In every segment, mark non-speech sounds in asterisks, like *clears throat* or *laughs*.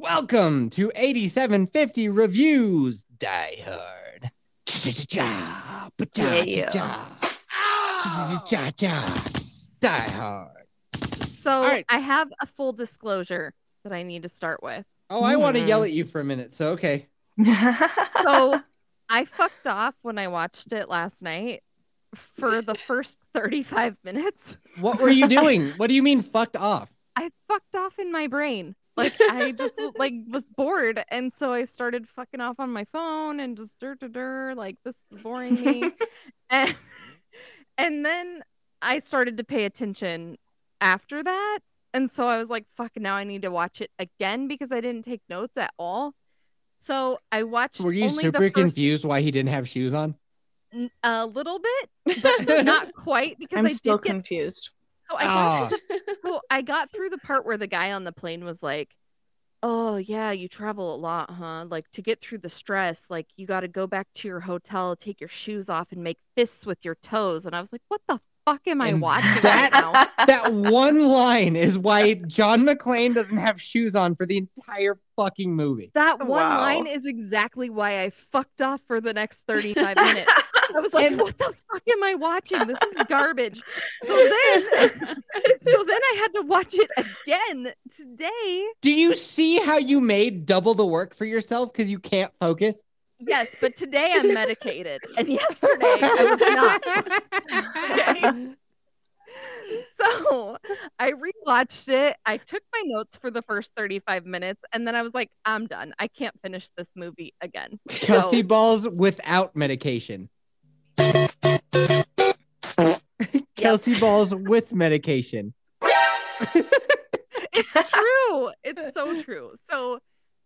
Welcome to 8750 Reviews Die Hard. Die Hard. So All right. I have a full disclosure that I need to start with. Oh, I want to yell at mm-hmm. you for a minute, so okay. *laughs* So I fucked off when I watched it last night for the first 35 minutes. What were you *laughs* doing? what do you mean fucked off? I fucked off in my brain. Like I just like was bored and so I started fucking off on my phone and just dur dur dur like this is boring me. *laughs* and, and then I started to pay attention after that. And so I was like, fuck, now I need to watch it again because I didn't take notes at all. So I watched Were you only the super first- confused why he didn't have shoes on? A little bit, but not quite *laughs* because I'm I still did get confused. So I got Ah, *laughs* so I got through the part where the guy on the plane was like, "Oh yeah, you travel a lot, huh? Like to get through the stress, like you got to go back to your hotel, take your shoes off, and make fists with your toes." And I was like, "What the fuck am I And watching that- right now?" *laughs* that one line is why John McClane doesn't have shoes on for the entire fucking movie. That one Wow. line is exactly why I fucked off for the next 35 *laughs* minutes. I was like, And- what the fuck am I watching? This is garbage. So *laughs* then so then I had to watch it again today. Do you see how you made double the work for yourself because you can't focus? Yes, but today I'm medicated. And yesterday I was not. Okay. *laughs* So I rewatched it. I took my notes for the first 35 minutes and then I was like, I'm done. I can't finish this movie again. Kelsey So- balls without medication. *laughs* Kelsey balls with medication. *laughs* it's true. It's so true. So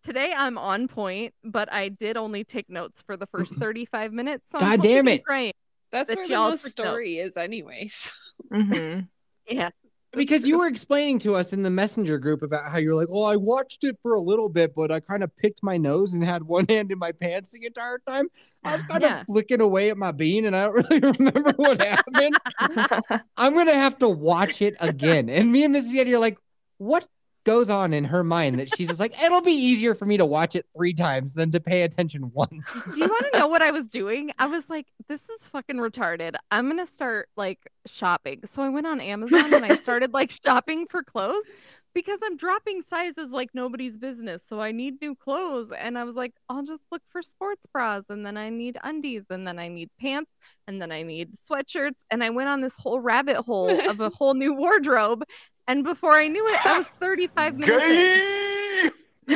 today I'm on point, but I did only take notes for the first *clears throat* 35 minutes. So God damn it. praying. That's that where the y'all most took notes. story is, anyways. hmm *laughs* Yeah. Because you were explaining to us in the messenger group about how you're like, well, I watched it for a little bit, but I kind of picked my nose and had one *laughs* hand in my pants the entire time. I was kind Yeah. of flicking away at my bean and I don't *laughs* really remember what happened. *laughs* I'm gonna have to watch it again. And me and Mrs. Yeti are like, what goes on in her mind that she's just like, it'll be easier for me to watch it three times than to pay attention once. *laughs* Do you want to know what I was doing? I was like, this is fucking retarded. I'm going to start like shopping. So I went on Amazon and I started like *laughs* shopping for clothes because I'm dropping sizes like nobody's business. So I need new clothes. And I was like, I'll just look for sports bras and then I need undies and then I need pants and then I need sweatshirts. And I went on this whole rabbit hole of a *laughs* whole new wardrobe. And before I knew it, I was 35 minutes in.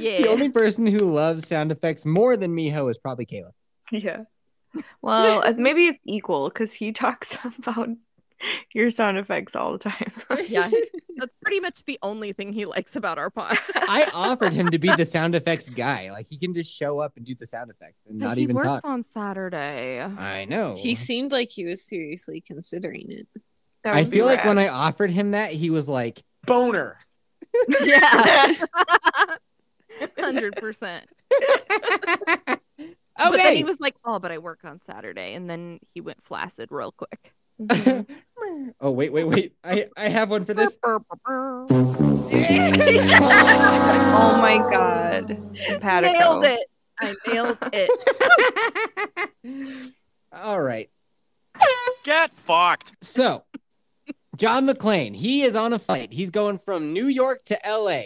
Yeah. The only person who loves sound effects more than Miho is probably Kayla. yeah. Well, *laughs* maybe it's equal because he talks *laughs* about *laughs* your sound effects all the time. *laughs* Yeah. That's pretty *laughs* much the only thing he likes about our pod. I offered him to be the sound effects guy. Like he can just show up and do the sound effects and But not he even works talk. on Saturday. I know. He seemed like he was seriously considering it. I would be feel like when. I offered him that, he was like, boner. Yeah. Hundred percent. But then okay. he was like, "Oh, but I work on Saturday," and then he went flaccid real quick. Mhm. *laughs* oh, wait, wait, wait. I, I have one for this. *laughs* oh my god. Simpatico. Nailed it. I nailed it. *laughs* All right. Get fucked. So, John McClane, he is on a flight. He's going from New York to LA.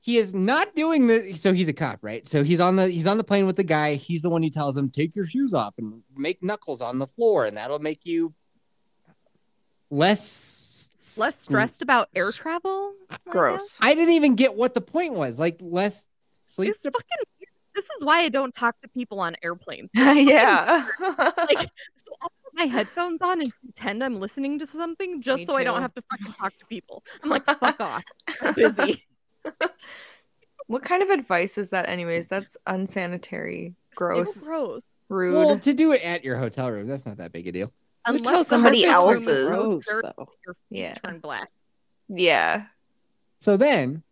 He is not doing the so he's a cop, right? So he's on the he's on the plane with the guy. He's the one who tells him, take your shoes off and make knuckles on the floor, and that'll make you less Less stressed about air travel. Gross. guess? I didn't even get what the point was. Like less sleep. It's fucking. This is why I don't talk to people on airplanes. *laughs* yeah. *laughs* Like, so I'll put my headphones on and pretend I'm listening to something just Me so I don't have to fucking talk to people. I'm like, fuck *laughs* off. I'm busy. what kind of advice is that, anyways? That's unsanitary, gross, gross. rude. Well, to do it at your hotel room, that's not that big a deal. Would Unless somebody carpets are else's. gross, Gross, though. Yeah. turn black. yeah. So then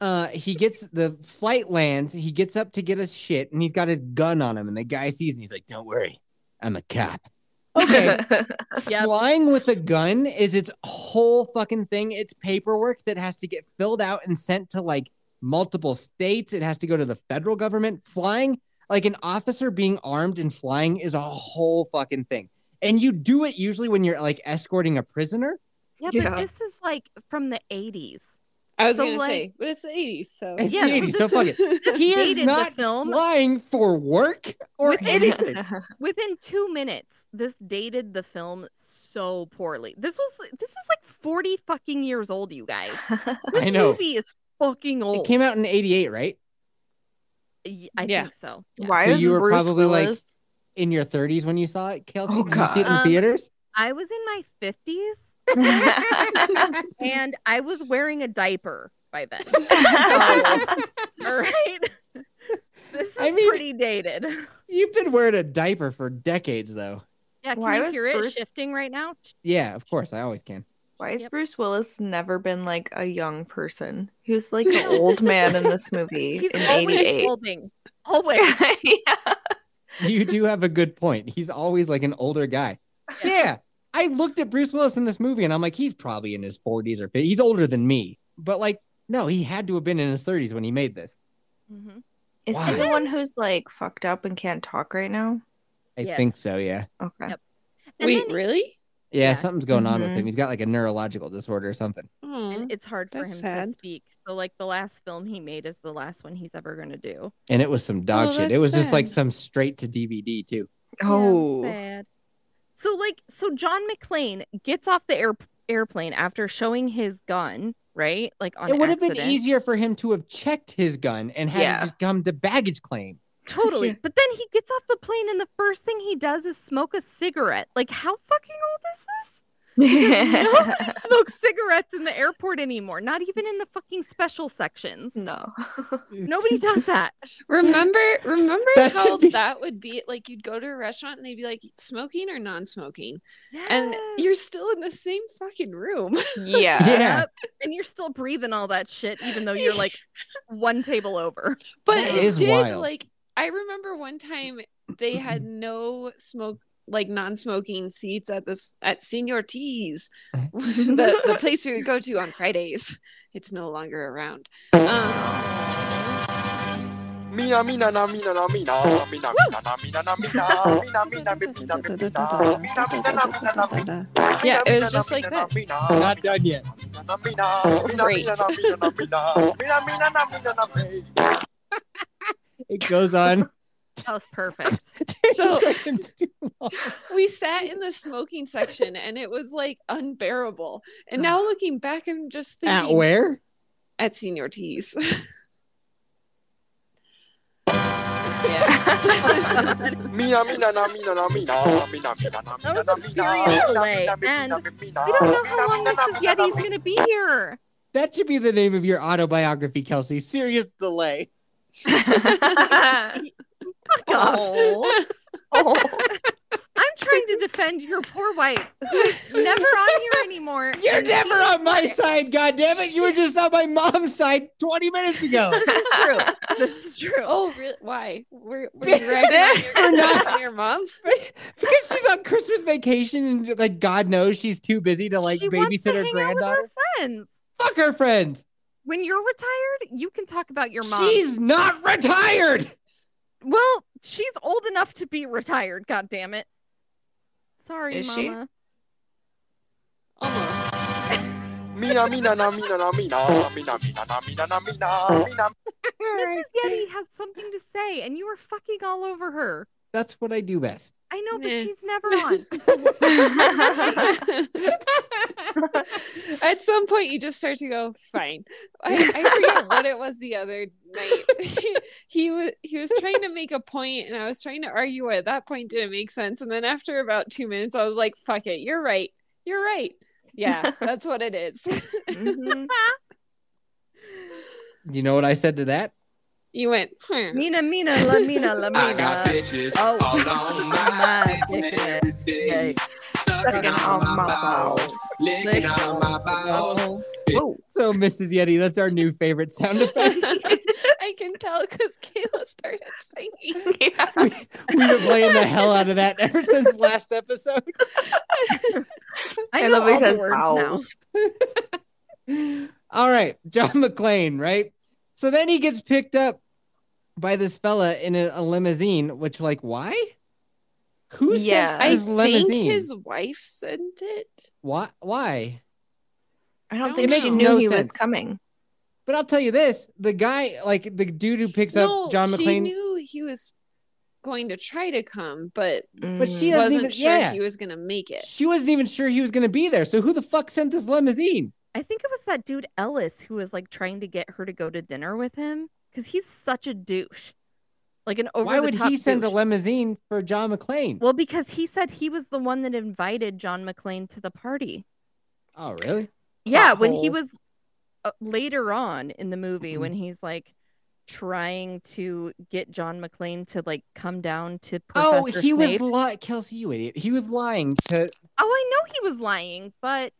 uh he gets the flight lands, he gets up to get a shit, and he's got his gun on him, and the guy sees and he's like, Don't worry, I'm a cop. Okay. *laughs* Yep. Flying with a gun is its whole fucking thing. It's paperwork that has to get filled out and sent to like multiple states. It has to go to the federal government. Flying, like an officer being armed and flying, is a whole fucking thing. And you do it usually when you're like escorting a prisoner. Yeah, Yeah. but this is like from the 80s. I was So, gonna like- say, but it's the 80s, so It's Yeah, the 80s, so fuck it. He is not film. flying for work or Within- anything. *laughs* Within two minutes, this dated the film so poorly. This was this is like 40 fucking years old, you guys. *laughs* This I know. movie is fucking old. It came out in 88, right? Y- I Yeah. think so. Why So is you were Bruce probably, like, Willis- In your 30s when you saw it, Kelsey? Oh, Did you see it in Um, theaters? I was in my 50s *laughs* and I was wearing a diaper by then. *laughs* All right. This is I mean- pretty dated. You've been wearing a diaper for decades, though. Yeah, can Why you was hear it shifting right now? Yeah, of course. I always can. Why has Yep. Bruce Willis never been like a young person? He was like an *laughs* old man in this movie He's in always '88. holding. Always. yeah. You do have a good point. He's always like an older guy. Yeah. I looked at Bruce Willis in this movie and I'm like, he's probably in his 40s or 50s. He's older than me. But like, no, he had to have been in his 30s when he made this. Mm-hmm. Is Why? he the one who's like fucked up and can't talk right now? I Yes. think so, yeah. Okay. Yep. Wait, then- really? Yeah, Yeah. something's going on with him. Mm-hmm. He's got like a neurological disorder or something. Oh, and it's hard for him that's to speak. So like the last film he made is the last one he's ever gonna do. And it was some dog Oh, shit. It that's was just like some straight to DVD too. Oh. Yeah, sad. So like so John McClane gets off the air airplane after showing his gun, right? Like on it would have been easier for him to have checked his gun and had Yeah. it just come to baggage claim. Totally. Yeah. *laughs* But then he gets off the plane and the first thing he does is smoke a cigarette. Like how fucking old is this? *laughs* Nobody smokes cigarettes in the airport anymore. Not even in the fucking special sections. no. *laughs* Nobody does that. Remember, remember That how be- that would be? Like you'd go to a restaurant and they'd be like, smoking or non-smoking, Yes. and you're still in the same fucking room. Yeah. Yeah. And you're still breathing all that shit, even though you're like one table over. But That it is did wild. like I remember one time they had *clears throat* no smoke like non-smoking seats at this at Senior T's, *laughs* *laughs* the, the place we would go to on Fridays. It's no longer around. Mina mina na mina na mina mina mina na mina na mina mina mina mina mina mina mina Yeah, it was just like that. Not done yet. Great. *laughs* It goes on. *laughs* That was perfect. *laughs* So- seconds too long. We sat in the smoking section and it was like unbearable. And now looking back, I'm just thinking. At where? at Senior T's. *laughs* yeah. Mina mina na mina na mina mina mina na mina That na was a mina serious delay, mina and mina We don't know how long Mrs. Yeti's gonna be here. That should be the name of your autobiography, Kelsey. Serious delay. *laughs* Fuck off. oh. oh. *laughs* I'm trying to defend your poor wife, who's never on here anymore. *laughs* You're and never on my side, God damn it! You were just on my mom's side 20 minutes ago. This is true. This is true. Oh, really? Why? Were, were you ragging on your, We're not- on your mom? because she's on Christmas vacation and like God knows she's too busy to like she wants to babysit her hang out with granddaughter. her friends. Fuck her friends. When you're retired, you can talk about your mom. She's not retired. well, she's old enough to be retired. God damn it. Sorry, Is she? Mama. Almost. *laughs* Mina mina na mina na mina mina mina na mina na mina mina *laughs* Mrs. Yeti *laughs* has something to say, and you are fucking all over her. That's what I do best. I know, but she's never on. *laughs* At some point, you just start to go, fine. I, I forget what it was the other night. *laughs* he was he was trying to make a point, and I was trying to argue why that point didn't make sense. And then after about two minutes, I was like, "Fuck it, you're right. You're right. Yeah, *laughs* that's what it is." Mhm. You know what I said to that? You went, hmm. Mina, Mina, La Mina, La *laughs* Mina. I got bitches Oh, all on my my dick dick in every day. Sucking on my balls, licking on my balls. Whoa. So, Mrs. Yeti, that's our new favorite sound *laughs* effect. I can tell because Kayla started singing. Yeah. *laughs* we, we've been playing the hell out of that ever since last episode. I I know love he all the says words now. All right, John McClane, right? So then he gets picked up by this fella in a, a limousine, which, like, why? Who Yeah. sent I his think limousine? his wife sent it. Why? Why? I don't It think she makes knew no he was coming. But I'll tell you this: the guy, like the dude who picks no, up John she McClane, knew he was going to try to come, but But she Mm. wasn't even- sure yeah. he was gonna make it. she wasn't even sure he was going to be there. So who the fuck sent this limousine? I think it was that dude Ellis who was like trying to get her to go to dinner with him because he's such a douche, like an over. Why would he send a limousine for John McClane? Well, because he said he was the one that invited John McClane to the party. oh, really? Yeah, when he was uh, later on in the movie Mhm. when he's like trying to get John McClane to like come down to Professor Oh, he was Snape. lying. Kelsey, you idiot. He was lying to. Oh, I know he was lying, but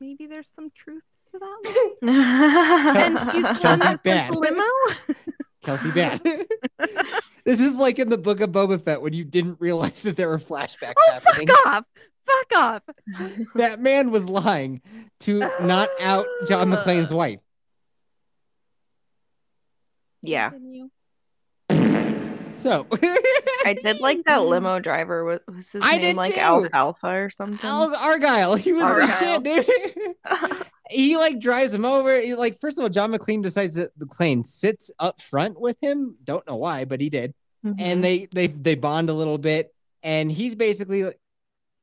maybe there's some truth to that. *laughs* lie. and he's Kelsey this bad. limo. *laughs* Kelsey bad. this is like in the book of Boba Fett when you didn't realize that there were flashbacks oh, happening. fuck off! Fuck off! *laughs* That man was lying to not out John uh. McClane's wife. yeah. So I did like that limo driver. Was, was his I name did like too. Alfalfa or something? Al Argyle, he was Argyle. the shit, dude. He like drives him over. He like first of all, John McClane decides that McClane sits up front with him. Don't know why, but he did. Mhm. And they they they bond a little bit. And he's basically like,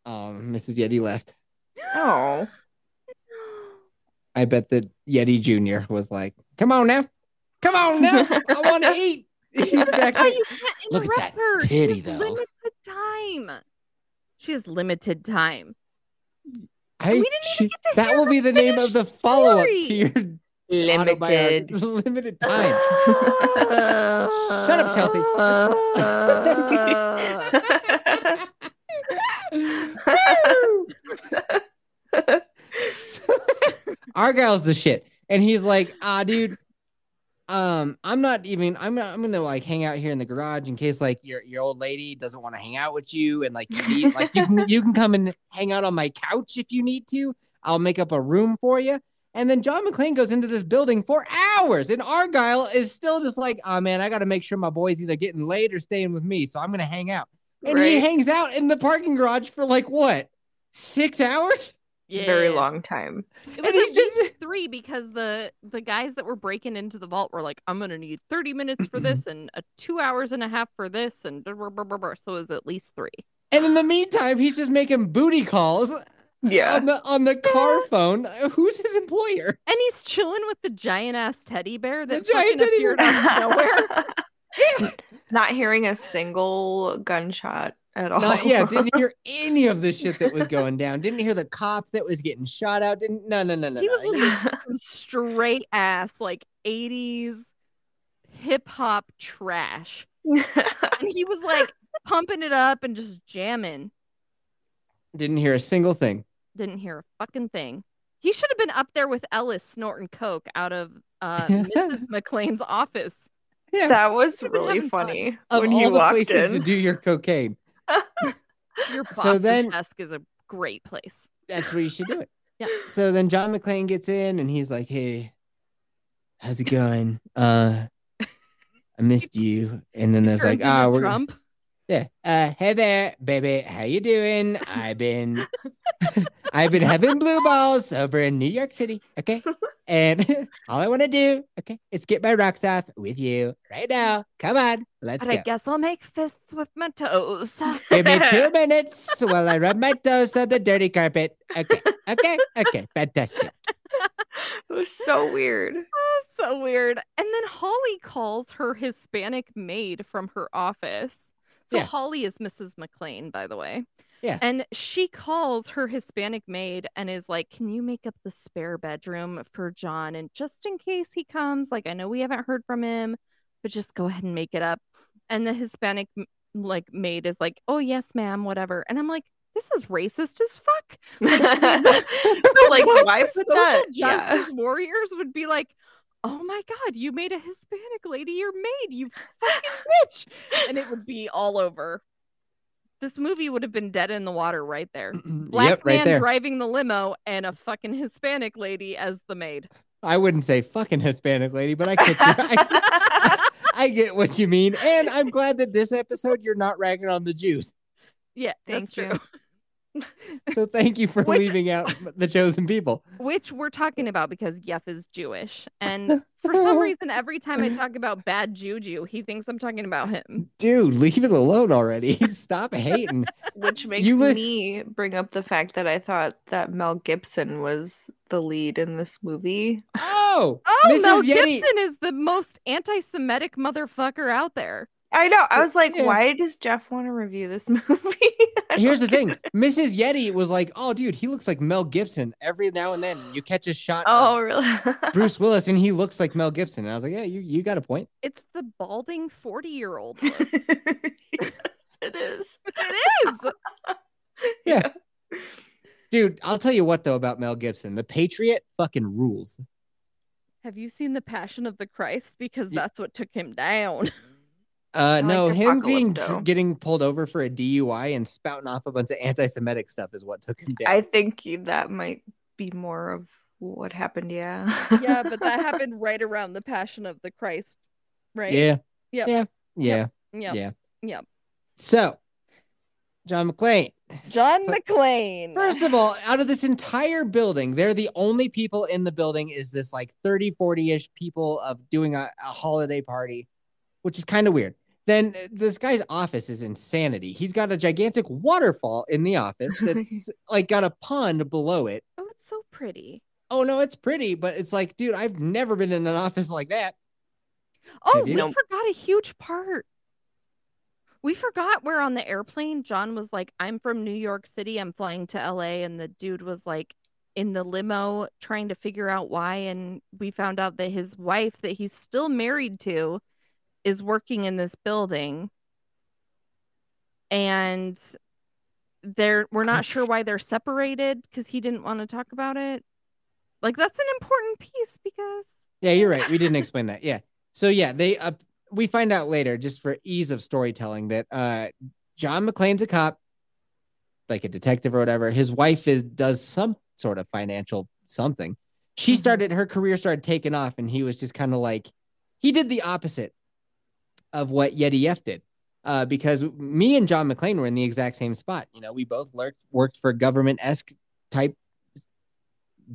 oh, Mrs. Yeti left. oh, I bet that Yeti Jr. was like, come on now. Come on now. I *laughs* want to eat. *laughs* He's That's back why there. you can't Look at that her. Titty, though. Limited time. She has limited time. I, we didn't even she- get to that will be the name of the follow up to your limited. *laughs* limited time. *laughs* Shut up, Kelsey. *laughs* Argyle's the shit. And he's like, ah, dude, um, I'm not even I'm not, I'm gonna like hang out here in the garage in case like your your old lady doesn't want to hang out with you and like you need like you can *laughs* you can come and hang out on my couch if you need to. I'll make up a room for you. And then John McClane goes into this building for hours, and Argyle is still just like, oh man, I gotta make sure my boy's either getting laid or staying with me, so I'm gonna hang out. And he hangs out in the parking garage for like what? Six hours? Very long time. It was And at just- least three because the the guys that were breaking into the vault were like, "I'm gonna need 30 minutes for this *clears throat* and a two hours and a half for this," and blah, blah, blah, blah, blah. so it was at least three. And in the meantime, he's just making booty calls Yeah. on the on the *laughs* car phone. Who's his employer? And he's chilling with the giant ass teddy bear that The giant fucking teddy appeared out of nowhere. *laughs* *laughs* Not hearing a single gunshot at all. Not, yeah, didn't hear *laughs* any of the shit that was going down. Didn't hear the cop that was getting shot out. Didn't no no no no. He no. was listening *laughs* to some straight ass like 80s hip hop trash. And he was like pumping it up and just jamming. Didn't hear a single thing. Didn't hear a fucking thing. He should have been up there with Ellis snorting coke out of uh, *laughs* Mrs. McClane's office. Yeah, that was really having fun. funny of when all he the places in. to do your cocaine, Your *laughs* So boss's then- desk is a great place. that's where you should do it. Yeah. So then John McClane gets in and he's like, "Hey, how's it going? Uh, I missed *laughs* you." And then there's like, "Ah, into we're Trump. Yeah. Uh, hey there, baby. How you doing? I've been, *laughs* I've been having blue balls over in New York City. Okay, and *laughs* all I want to do, okay, is get my rocks off with you right now. Come on, let's But I guess I'll make fists with my toes. *laughs* Give me two minutes while I rub my toes on the dirty carpet. Okay, okay, okay. Fantastic. It was so weird. so weird. And then Holly calls her Hispanic maid from her office. So Yeah. Holly is Mrs. McClane, by the way. Yeah. And she calls her Hispanic maid and is like, Can you make up the spare bedroom for John? And just in case he comes, like, I know we haven't heard from him, but just go ahead and make it up. And the Hispanic like maid is like, Oh, yes, ma'am, whatever. And I'm like, This is racist as fuck. like, *laughs* *laughs* Most why social that? Yeah. justice warriors would be like, oh my god, you made a Hispanic lady your maid, you fucking bitch, and it would be all over. This movie would have been dead in the water right there. *clears throat* Black yep, right man there. driving the limo and a fucking Hispanic lady as the maid. I wouldn't say fucking Hispanic lady, but I get, I, *laughs* I get what you mean. And I'm glad that this episode you're not ragging on the Jews. Yeah, that's Thank true. You. *laughs* So thank you for Which- leaving out *laughs* the chosen people. Which we're talking about because Yef is Jewish. And *laughs* for some reason, every time I talk about bad juju, he thinks I'm talking about him. Dude, leave it alone already. Stop hating. Which makes You li- me bring up the fact that I thought that Mel Gibson was the lead in this movie. Oh, Oh, Mrs. Mel Yeti. Gibson is the most anti Semitic motherfucker out there. I know. I was like, Yeah. why does Jeff want to review this *laughs* movie? *laughs* Here's the thing. Mrs. Yeti was like, "Oh, dude, he looks like Mel Gibson." Every now and then, you catch a shot Oh, of really? *laughs* Bruce Willis, and he looks like Mel Gibson. And I was like, "Yeah, you, you got a point." It's the balding 40 year old. yes, it is. it is. Yeah. Dude, I'll tell you what though about Mel Gibson, the Patriot fucking rules. Have you seen The Passion of the Christ? Because Ye- that's what took him down. Uh, like no, him being getting pulled over for a DUI and spouting off a bunch of anti-Semitic stuff is what took him down. I think that might be more of what happened. Yeah. yeah, but that *laughs* happened right around The Passion of the Christ, right? Yeah. Yep. Yeah. Yeah. Yep. Yeah. Yep. So, John McClane. John McClane. First of all, out of this entire building, they're the only people in the building is this like 30, 40-ish people of doing a, a holiday party, which is kind of weird. Then this guy's office is insanity. He's got a gigantic waterfall in the office *laughs* that's like got a pond below it. oh, it's so pretty. Oh no, it's pretty, but it's like, dude, I've never been in an office like that. Oh, we Nope. forgot a huge part. We forgot where on the airplane John was like, I'm from New York City. I'm flying to LA. And the dude was like in the limo trying to figure out why. And we found out that his wife, that he's still married to, is working in this building. And they're we're not sure why they're separated because he didn't want to talk about it. Like that's an important piece because Yeah, you're right. We didn't explain that. Yeah. So yeah, they uh, we find out later, just for ease of storytelling, that uh John McClane's a cop, like a detective or whatever. His wife is does some sort of financial something. She Mhm. started her career started taking off, and he was just kind of like he did the opposite of what Yeti F did. Uh, because me and John McClane were in the exact same spot. You know, we both lurked, worked for government esque type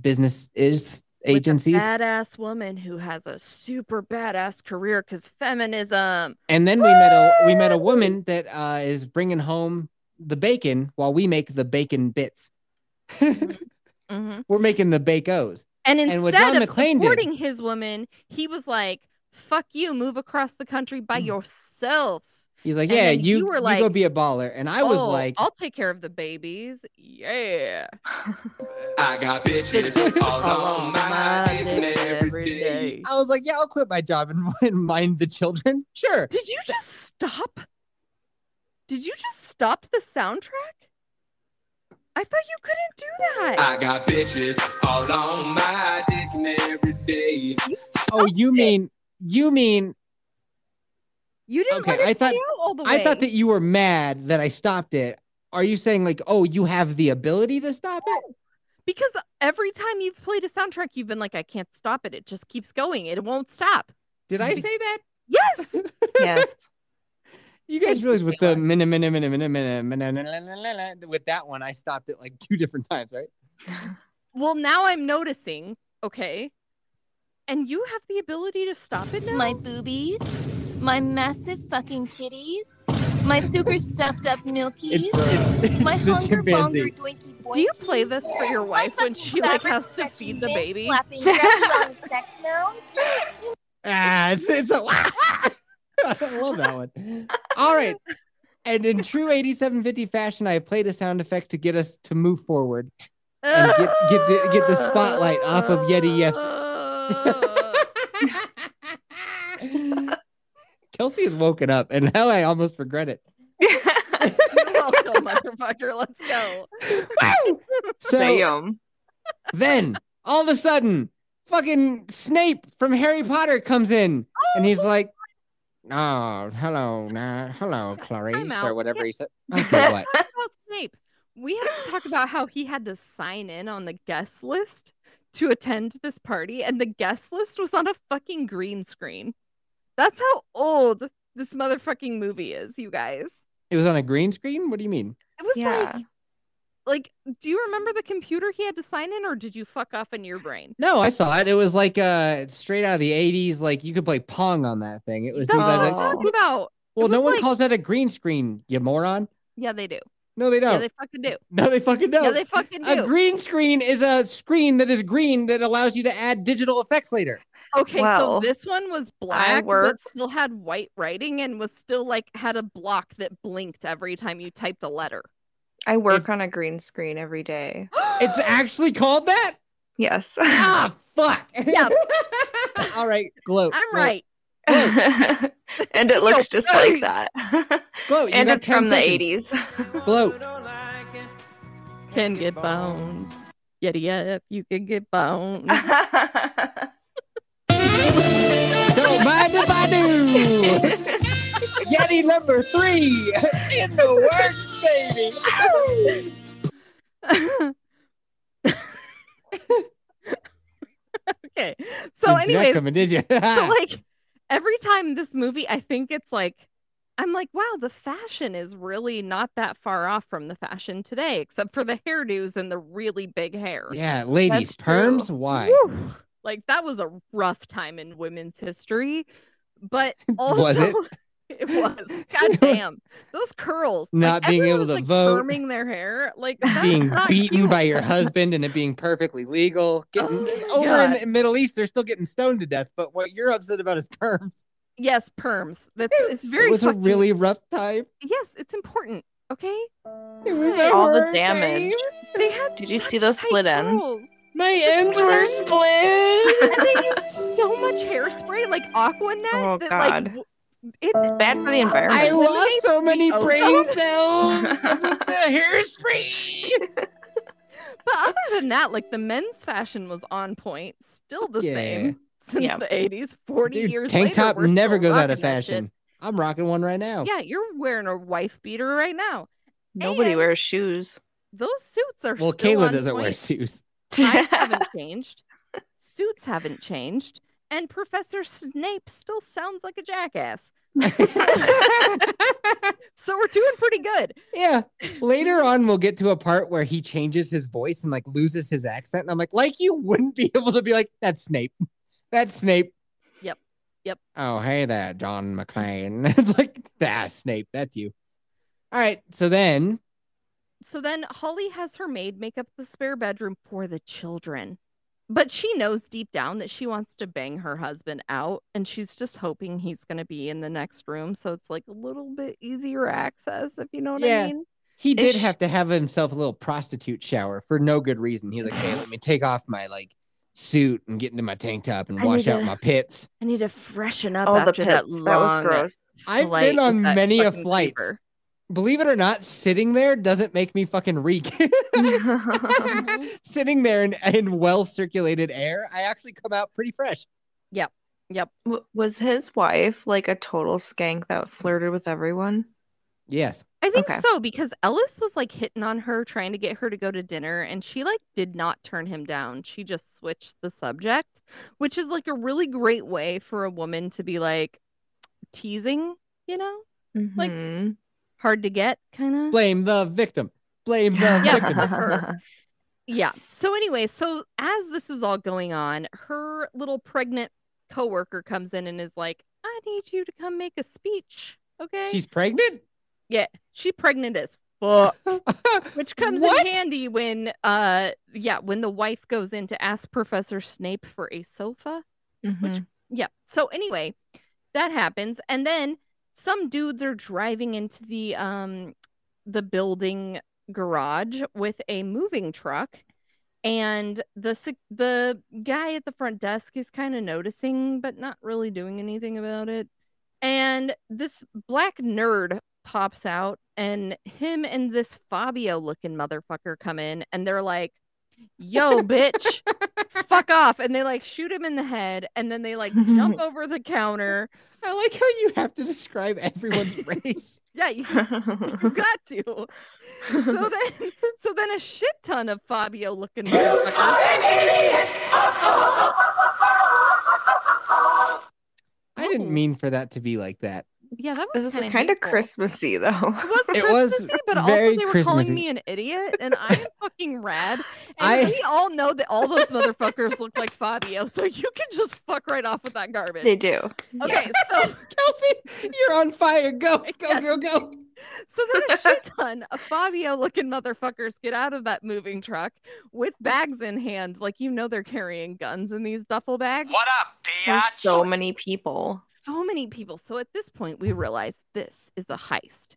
business is agencies. badass woman who has a super badass career because feminism. And then we met a we met a woman that uh, is bringing home the bacon while we make the bacon bits. hmm *laughs* We're making the bacos. And And what instead John of McClane did- supporting his woman, he was like, "Fuck you, move across the country by Mm. yourself." He's like, And yeah, you, you were you go be a baller, and I was "Oh, like, "I'll take care of the babies." Yeah. I got bitches *laughs* all on my dick and every day. I was like, yeah, I'll quit my job and, *laughs* and mind the children. *laughs* Sure. Did you just stop? Did you just stop the soundtrack? I thought you couldn't do that. I got bitches all on my dick and every day. You Oh, stopped you it. mean you mean you didn't okay, I thought, all the way. I thought that you were mad that I stopped it. Are you saying like, oh, you have the ability to stop it? Because every time you've played a soundtrack, you've been like, I can't stop it. It just keeps going. It won't stop. Did I say that? Yes. yes. You guys realize with the minute, minute, minute, minute, minute, minute, with that one, I stopped it like two different times, right? well, now I'm noticing, okay, and you have the ability to stop it now. My boobies, my massive fucking titties, my super stuffed up milkies, It's, it's, my *laughs* it's the hunger chimpanzee. bonger doinky boinky. Do you play this for your my wife when fucking she like has to feed the baby? Flapping restaurant sex *laughs* sounds. Ah, it's it's a. *laughs* I love that one. All right. And in true 8750 fashion, I have played a sound effect to get us to move forward. And get- get the- get the spotlight off of Yeti Yef's- *laughs* Kelsey has woken up, and now I almost regret it. Welcome, *laughs* oh, motherfucker. Let's go. *laughs* So Damn. then, all of a sudden, fucking Snape from Harry Potter comes in and he's oh. like, Oh, hello, nah, hello, Clarice, or whatever he said. Okay, what? Talk Snape. We have to talk about how he had to sign in on the guest list to attend this party, and the guest list was on a fucking green screen. That's how old this motherfucking movie is, you guys. It was on a green screen? What do you mean? It was Yeah. like, like, do you remember the computer he had to sign in, or did you fuck off in your brain? No, I saw it. It was like uh straight out of the 80s. Like you could play Pong on that thing. It was That's seems what I'm talking about. well, no one like- calls that a green screen, you moron. Yeah, they do. No, they don't. Yeah, they fucking do. *laughs* no, they fucking don't. Yeah, they fucking do. a green screen is a screen that is green that allows you to add digital effects later. Okay, Well, so this one was black, but still had white writing and was still like had a block that blinked every time you typed a letter. I work on a green screen every day. *gasps* It's actually called that? Yes. *laughs* Ah, fuck. Yeah. *laughs* All right, gloat. I'm gloat, right. *laughs* and it *laughs* looks just right. like that. *laughs* Gloat. And it's 10 from the 80s. Gloat. Can get boned. Yeti yep, you can get boned. Don't mind if I do. Yeti number three in the works, baby. okay. So Didn't anyways, coming, did you? so like every time this movie, I think it's like I'm like, wow, the fashion is really not that far off from the fashion today, except for the hairdos and the really big hair. yeah, ladies, That's true. perms. Why? Woo! Like that was a rough time in women's history, but *laughs* also it? *laughs* it was. *laughs* God damn, those curls! like, Not being able was, to like, vote. perming their hair, like *laughs* Being beaten cute. by your husband and it being perfectly legal. Getting Oh, over God. in the Middle East, they're still getting stoned to death. But what you're upset about is perms. Yes, perms. That's it's very. it was a really rough time. yes, it's important. Okay, It was a All the damage. time. they had. Did you see those split ends? curls. My ends were split. and they used so much hairspray, like Aquanet. Oh, that, God. Like, w- it's It's bad for the environment. I lost so many the brain ozone. cells because of the *laughs* hairspray. But other than that, like the men's fashion was on point, still the Yeah. same since Yeah. the eighties. Forty Dude, years tank later, top we're never still goes out of rocking that fashion. I'm rocking one right now. Yeah, you're wearing a wife beater right now. Nobody And wears shoes. Those suits are Well, still Kayla on doesn't wear point. shoes. Times haven't *laughs* changed. Suits haven't changed. And Professor Snape still sounds like a jackass. *laughs* So we're doing pretty good. yeah. Later *laughs* on, we'll get to a part where he changes his voice and like loses his accent. And I'm like, like you wouldn't be able to be like, that's Snape. That's Snape. Yep. Yep. Oh, hey there, John McClane. *laughs* it's like, that's Snape. That's you. All right. So then, So then Holly has her maid make up the spare bedroom for the children. But she knows deep down that she wants to bang her husband out and she's just hoping he's going to be in the next room. So it's like a little bit easier access, if you know what Yeah. I mean. he did Ish. have to have himself a little prostitute shower for no good reason. He's like, hey, let me take off my like suit and get into my tank top and I wash out to- my pits. I need to freshen up Oh, the after that long That was gross. I've flight been on many a fucking flights. creeper. Believe it or not, sitting there doesn't make me fucking reek. *laughs* *laughs* sitting there in, in well circulated air, I actually come out pretty fresh. Yep. W- was his wife like a total skank that flirted with everyone? Yes. I think Okay. so because Ellis was like hitting on her, trying to get her to go to dinner, and she like did not turn him down. She just switched the subject, which is like a really great way for a woman to be like teasing, you know, Like- Mhm. Hard to get kind of. Blame the victim. Blame the *laughs* Yeah, victim. *laughs* for. Yeah. So anyway, so as this is all going on, her little pregnant coworker comes in and is like, "I need you to come make a speech." Okay. She's pregnant? yeah, she pregnant as fuck. *laughs* Which comes What? in handy when uh yeah, when the wife goes in to ask Professor Snape for a sofa. Mhm. Yeah. So anyway, that happens and then some dudes are driving into the um the building garage with a moving truck and the the guy at the front desk is kind of noticing but not really doing anything about it. And this black nerd pops out and him and this Fabio looking motherfucker come in and they're like, "Yo, *laughs* bitch, fuck off. And they like shoot him in the head and then they like jump *laughs* over the counter. I like how you have to describe everyone's *laughs* race. Yeah, you, you *laughs* got to. So then, so then a shit ton of Fabio looking I didn't oh. mean for that to be like that. Yeah, that It was was kind kind of Christmassy though. It was *laughs* It was but very also they were Christmassy. calling me an idiot, and I am *laughs* fucking rad. And I- we all know that all those motherfuckers look like Fabio, so you can just fuck right off with that garbage. They do. Okay, *laughs* so Kelsey, you're on fire. Go, go, Yes. go, go. So then a shit *laughs* ton of Fabio looking motherfuckers get out of that moving truck with bags in hand, like you know they're carrying guns in these duffel bags. What up, There's so many people. so many people. So at this point, we realize this is a heist.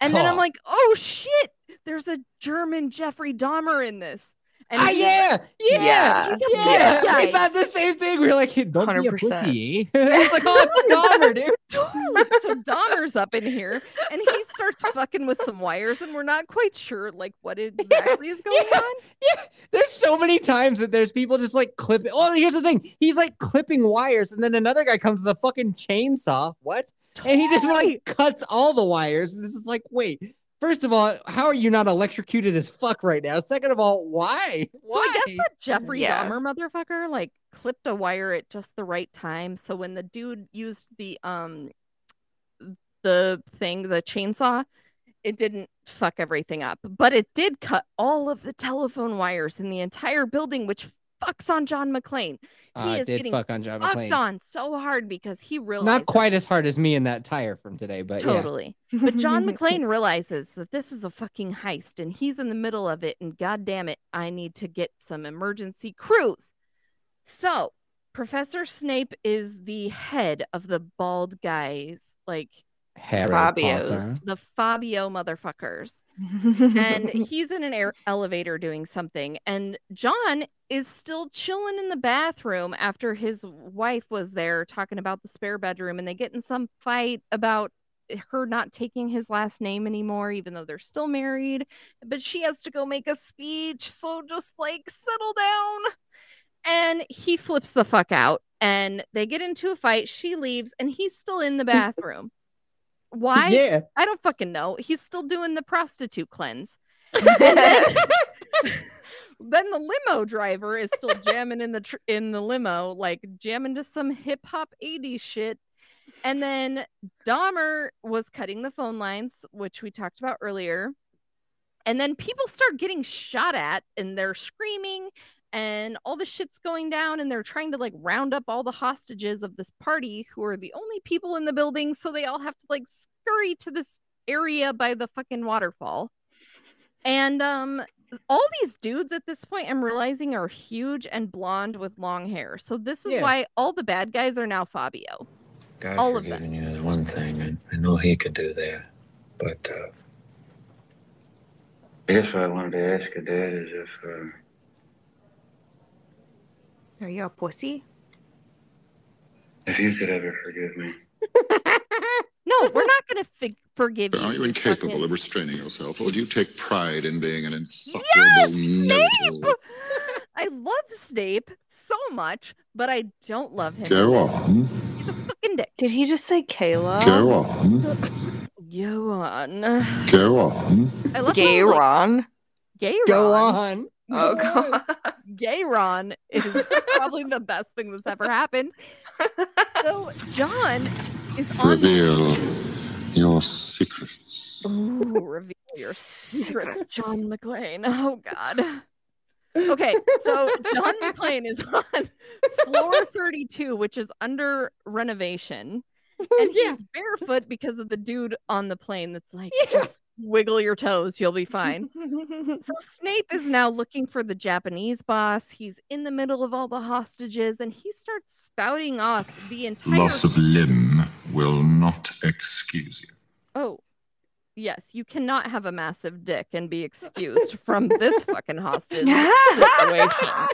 And then I'm like, oh shit, there's a German Jeffrey Dahmer in this. And Ah, he's- yeah, yeah, Yeah. yeah. Yeah. We thought the same thing. We were like, hey, don't be a pussy. *laughs* it's like, oh, it's *laughs* Dahmer, dude. *laughs* so Dahmer's up in here and he starts fucking with some wires, and we're not quite sure like what exactly is going yeah. on. Yeah, there's so many times that there's people just like clipping. Oh, here's the thing. He's like clipping wires, and then another guy comes with a fucking chainsaw. What? And he just like cuts all the wires. This is like, wait. First of all, how are you not electrocuted as fuck right now? Second of all, why? So I guess that Jeffrey Yeah. Dahmer motherfucker like clipped a wire at just the right time. So when the dude used the um the thing, the chainsaw, it didn't fuck everything up, but it did cut all of the telephone wires in the entire building, which fucks on John McClane. Uh, he it is did getting fuck on John Fucked McClane. on so hard because he realized Not quite as hard as me in that tire from today, but yeah. totally. But John *laughs* McClane realizes that this is a fucking heist and he's in the middle of it. And god damn it, I need to get some emergency crews. So Professor Snape is the head of the bald guys, like Harry Fabio's. Potter. the Fabio motherfuckers. And *laughs* he's in an air- elevator doing something. And John is still chilling in the bathroom after his wife was there talking about the spare bedroom. And they get in some fight about her not taking his last name anymore, even though they're still married. But she has to go make a speech. So just like settle down. And he flips the fuck out. And they get into a fight. She leaves, and he's still in the *laughs* bathroom. Why? Yeah. I don't fucking know. He's still doing the prostitute cleanse. *laughs* Then, *laughs* then the limo driver is still jamming in the tr- in the limo, like jamming to some hip hop 80s shit. And then Dahmer was cutting the phone lines, which we talked about earlier. And then people start getting shot at and they're screaming and all the shit's going down and they're trying to like round up all the hostages of this party who are the only people in the building so they all have to like scurry to this area by the fucking waterfall and um all these dudes at this point i'm realizing are huge and blonde with long hair so this is Yeah. why all the bad guys are now fabio God All of them. you is one thing. I, I know He could do that, but uh, I guess what I wanted to ask you, Dad, is if uh, Are you a pussy? if you could ever forgive me. *laughs* no we're not gonna fig- forgive you Are you you incapable fucking- of restraining yourself, or do you take pride in being an insufferable Yes, know-it-all? *laughs* i love snape so much but i don't love him Go on, he's a fucking dick Did he just say Kayla? go on, go on go on. i love Gay how, like, Ron. Go on. Oh *laughs* god. gay Ron is probably the best thing that's ever happened. So John is on. Reveal your secrets. Ooh, reveal your secrets, Secrets. John McClane. Oh God. Okay, so John McClane is on floor 32, which is under renovation. *laughs* And yeah. he's barefoot because of the dude on the plane that's like, Yeah. just wiggle your toes, you'll be fine. *laughs* So Snape is now looking for the Japanese boss. He's in the middle of all the hostages and he starts spouting off the entire Loss of limb will not excuse you. Oh. Yes, you cannot have a massive dick and be excused from this fucking hostage *laughs* situation.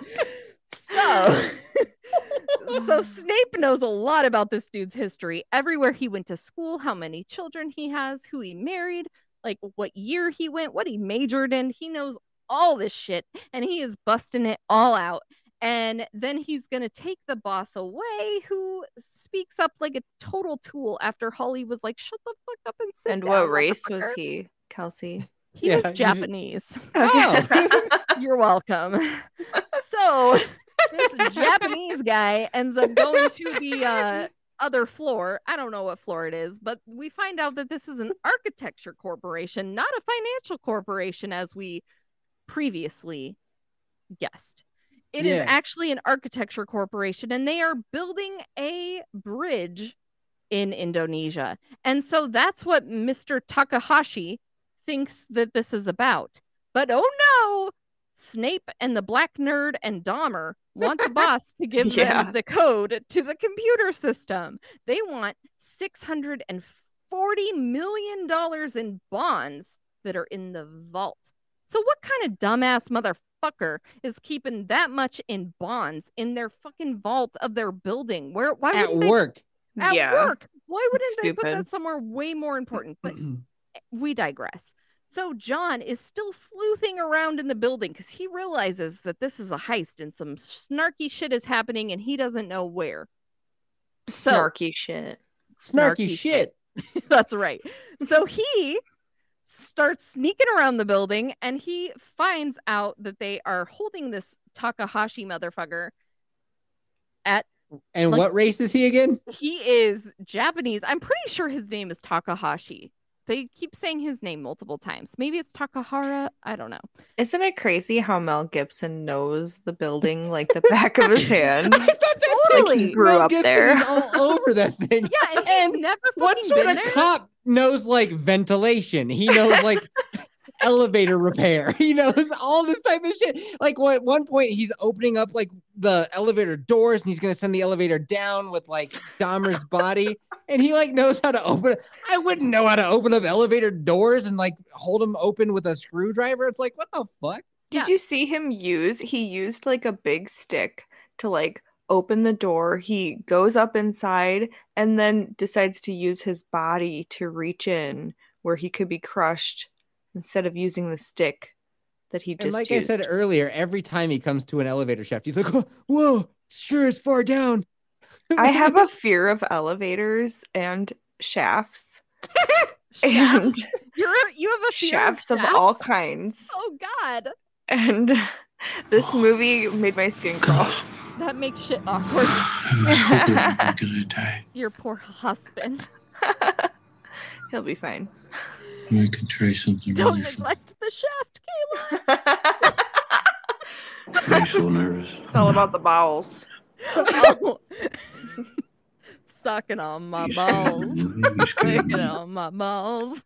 So *laughs* So Snape knows a lot about this dude's history, everywhere he went to school, how many children he has, who he married, like what year he went, what he majored in. He knows all this shit and he is busting it all out. And then he's going to take the boss away, who speaks up like a total tool after Holly was like, shut the fuck up and sit And down, what race was he, Kelsey? *laughs* He Yeah, was *laughs* you- Japanese. *laughs* Oh. You're welcome. So this Japanese guy ends up going to the uh, other floor. I don't know what floor it is, but we find out that this is an architecture corporation, not a financial corporation, as we previously guessed. It is Yeah. actually an architecture corporation, and they are building a bridge in Indonesia. And so that's what Mr. Takahashi thinks that this is about. But oh no, Snape and the black nerd and Dahmer want the *laughs* boss to give Yeah. them the code to the computer system. They want $640 million in bonds that are in the vault. So, what kind of dumbass motherfucker is keeping that much in bonds in their fucking vault of their building? Where, why At wouldn't they work. at yeah. work. Why wouldn't they put that somewhere way more important? But *clears throat* we digress. So John is still sleuthing around in the building because he realizes that this is a heist and some snarky shit is happening and he doesn't know where. So Snarky shit. Snarky, Snarky shit. *laughs* that's right. So he starts sneaking around the building and he finds out that they are holding this Takahashi motherfucker at And Like- what race is he again? he is Japanese. I'm pretty sure his name is Takahashi. They keep saying his name multiple times. Maybe it's Takahara. I don't know. Isn't it crazy how Mel Gibson knows the building *laughs* like the back of his hand? *laughs* I thought that *laughs* too. Totally. He grew Mel up Gibson there. is all over that thing. Yeah, and he's And never What fucking sort been of there. cop knows like ventilation? He knows like elevator repair. *laughs* He knows all this type of shit. Like what, at one point he's opening up like the elevator doors and he's gonna send the elevator down with like Dahmer's body. And he like knows how to open it. I wouldn't know how to open up elevator doors and like hold them open with a screwdriver. It's like, what the fuck? Did Yeah. you see him use? He used like a big stick to like open the door. He goes up inside and then decides to use his body to reach in where he could be crushed instead of using the stick that he just And like used. I said earlier, every time he comes to an elevator shaft, he's like, oh, whoa, sure it's far down. I *laughs* have a fear of elevators and shafts *laughs* and You're you have a fear shafts of, of all kinds. Oh God, And *laughs* this movie made my skin crawl. God, that makes shit awkward. I was hoping we were gonna die. Your poor husband. He'll be fine. I can try something Don't really fun. neglect the shaft, Kayla. I'm so nervous. It's all about the bowels. Oh. *laughs* Sucking on my You balls. me, Louie. You scared Sucking on my balls.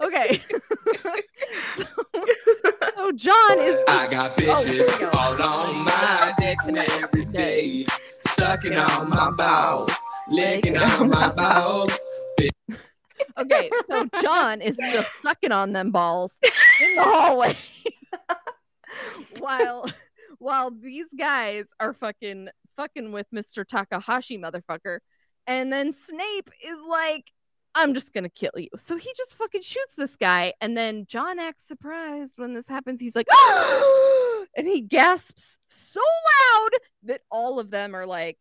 Okay. *laughs* so, so John is I got Oh, bitches go. all on my dick and every day, sucking on my balls, licking on my balls. Okay. So John is just sucking on them balls in the *laughs* hallway, *laughs* while while these guys are fucking fucking with Mr. Takahashi motherfucker, and then Snape is like, "I'm just gonna kill you." So he just fucking shoots this guy, and then John acts surprised when this happens. He's like, *gasps* and he gasps so loud that all of them are like,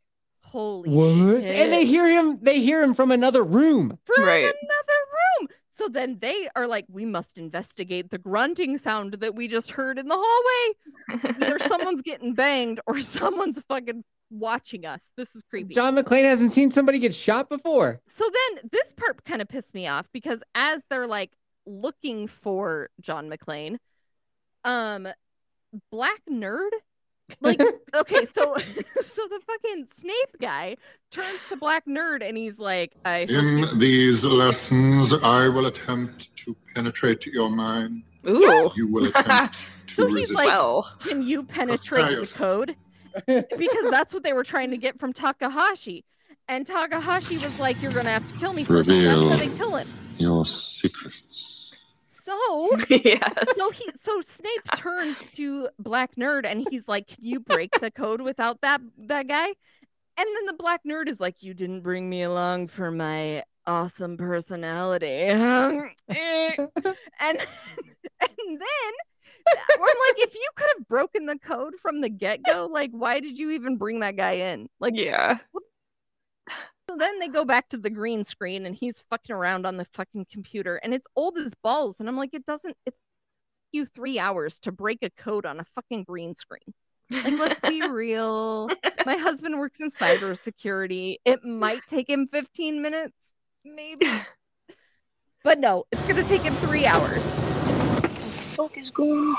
"Holy What? shit!" And they hear him, they hear him from another room. from Right. another room. So then they are like, we must investigate the grunting sound that we just heard in the hallway. Either *laughs* someone's getting banged or *laughs* someone's fucking watching us. This is creepy. John McClane hasn't seen somebody get shot before. so then this part kind of pissed me off because as they're like looking for John McClane, um, Black Nerd, like, *laughs* okay, so *laughs* so the fucking Snape guy turns to Black Nerd and he's like, I In these lessons, I will attempt to penetrate your mind. Ooh. You will attempt *laughs* to So he's like- Well, Can you penetrate the code? Because that's what they were trying to get from Takahashi. And Takahashi was like, You're gonna have to kill me first. and That's how they kill him. your secrets. So *laughs* yes. so he so Snape turns to Black Nerd and he's like, Can you break the code without that that guy? And then the Black Nerd is like, You didn't bring me along for my awesome personality. *laughs* Eh. and *laughs* and then I'm like, if you could have broken the code from the get go, like, why did you even bring that guy in? Like, yeah. So then they go back to the green screen and he's fucking around on the fucking computer and it's old as balls. And I'm like, it doesn't, it you three hours to break a code on a fucking green screen. Like, let's be *laughs* real. My husband works in cybersecurity. It might take him 15 minutes, maybe. But no, it's gonna take him three hours. What the fuck is going on?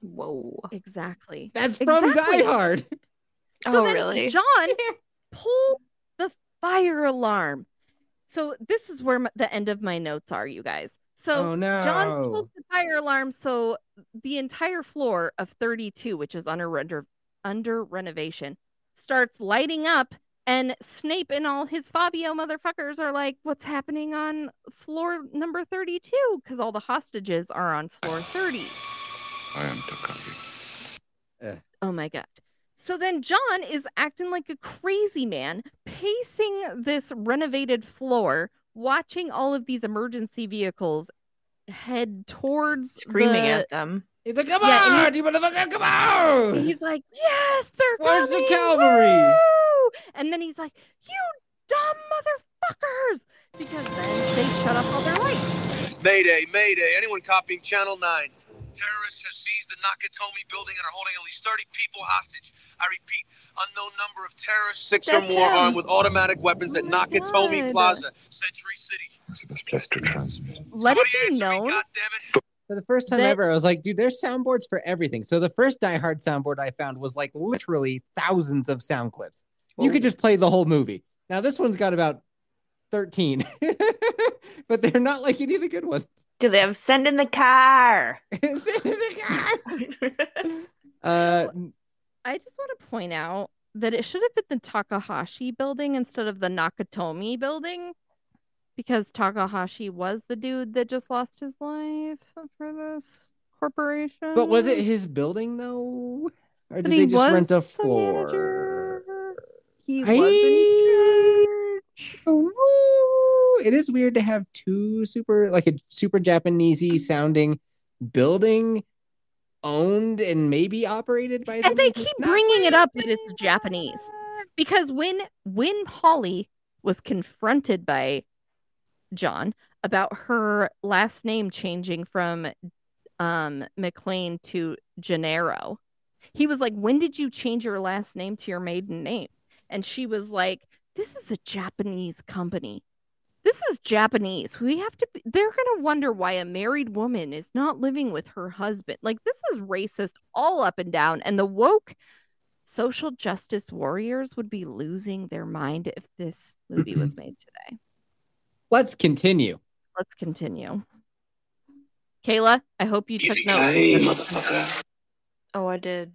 Whoa. Exactly. That's from Exactly. Die Hard. So oh, then really? John *laughs* pulled the fire alarm. So this is where my, the end of my notes are, you guys. So oh no. John pulls the fire alarm. So the entire floor of 32, which is under render, under renovation, starts lighting up. And Snape and all his Fabio motherfuckers are like, "What's happening on floor number 32?" Because all the hostages are on floor 30. I am Takagi. Oh my god. So then John is acting like a crazy man, pacing this renovated floor, watching all of these emergency vehicles head towards Screaming the- at them. He's like, come Yeah, and on, you motherfucker, come on. He's like, "Yes, they're Where's the cavalry?" woo!" And then he's like, "You dumb motherfuckers!" Because then they shut up all their lights. Mayday, Mayday. Anyone copying Channel 9? Terrorists have seized the Nakatomi building and are holding at least 30 people hostage. I repeat, unknown number of terrorists, six That's or more him. armed with automatic weapons at Oh my Nakatomi God. Plaza, Century City. It's the best place to transmit. Let it be answer me, known. For the first time That- ever, I was like, dude, there's soundboards for everything. So the first Die Hard soundboard I found was like literally thousands of sound clips. You could just play the whole movie. Now this one's got about 13, *laughs* but they're not like any of the good ones. Do they have send in the car? *laughs* *laughs* uh, I just want to point out that it should have been the Takahashi building instead of the Nakatomi building because Takahashi was the dude that just lost his life for this corporation. but was it his building though? Or did they just rent a floor? manager. He I- was in charge. Ooh, it is weird to have two super like a super Japanesey sounding building owned and maybe operated by And they keep bringing it up that it's Japanese. Because when when Holly was confronted by John about her last name changing from um McClane to Gennaro, he was like, "When did you change your last name to your maiden name?" And she was like, "This is a Japanese company. This is Japanese. We have to. Be, they're gonna wonder why a married woman is not living with her husband. Like this is racist all up and down. And the woke social justice warriors would be losing their mind if this movie was *clears throat* made today. Let's continue. Let's continue. Kayla, I hope you took notes. Hey. Oh, I did.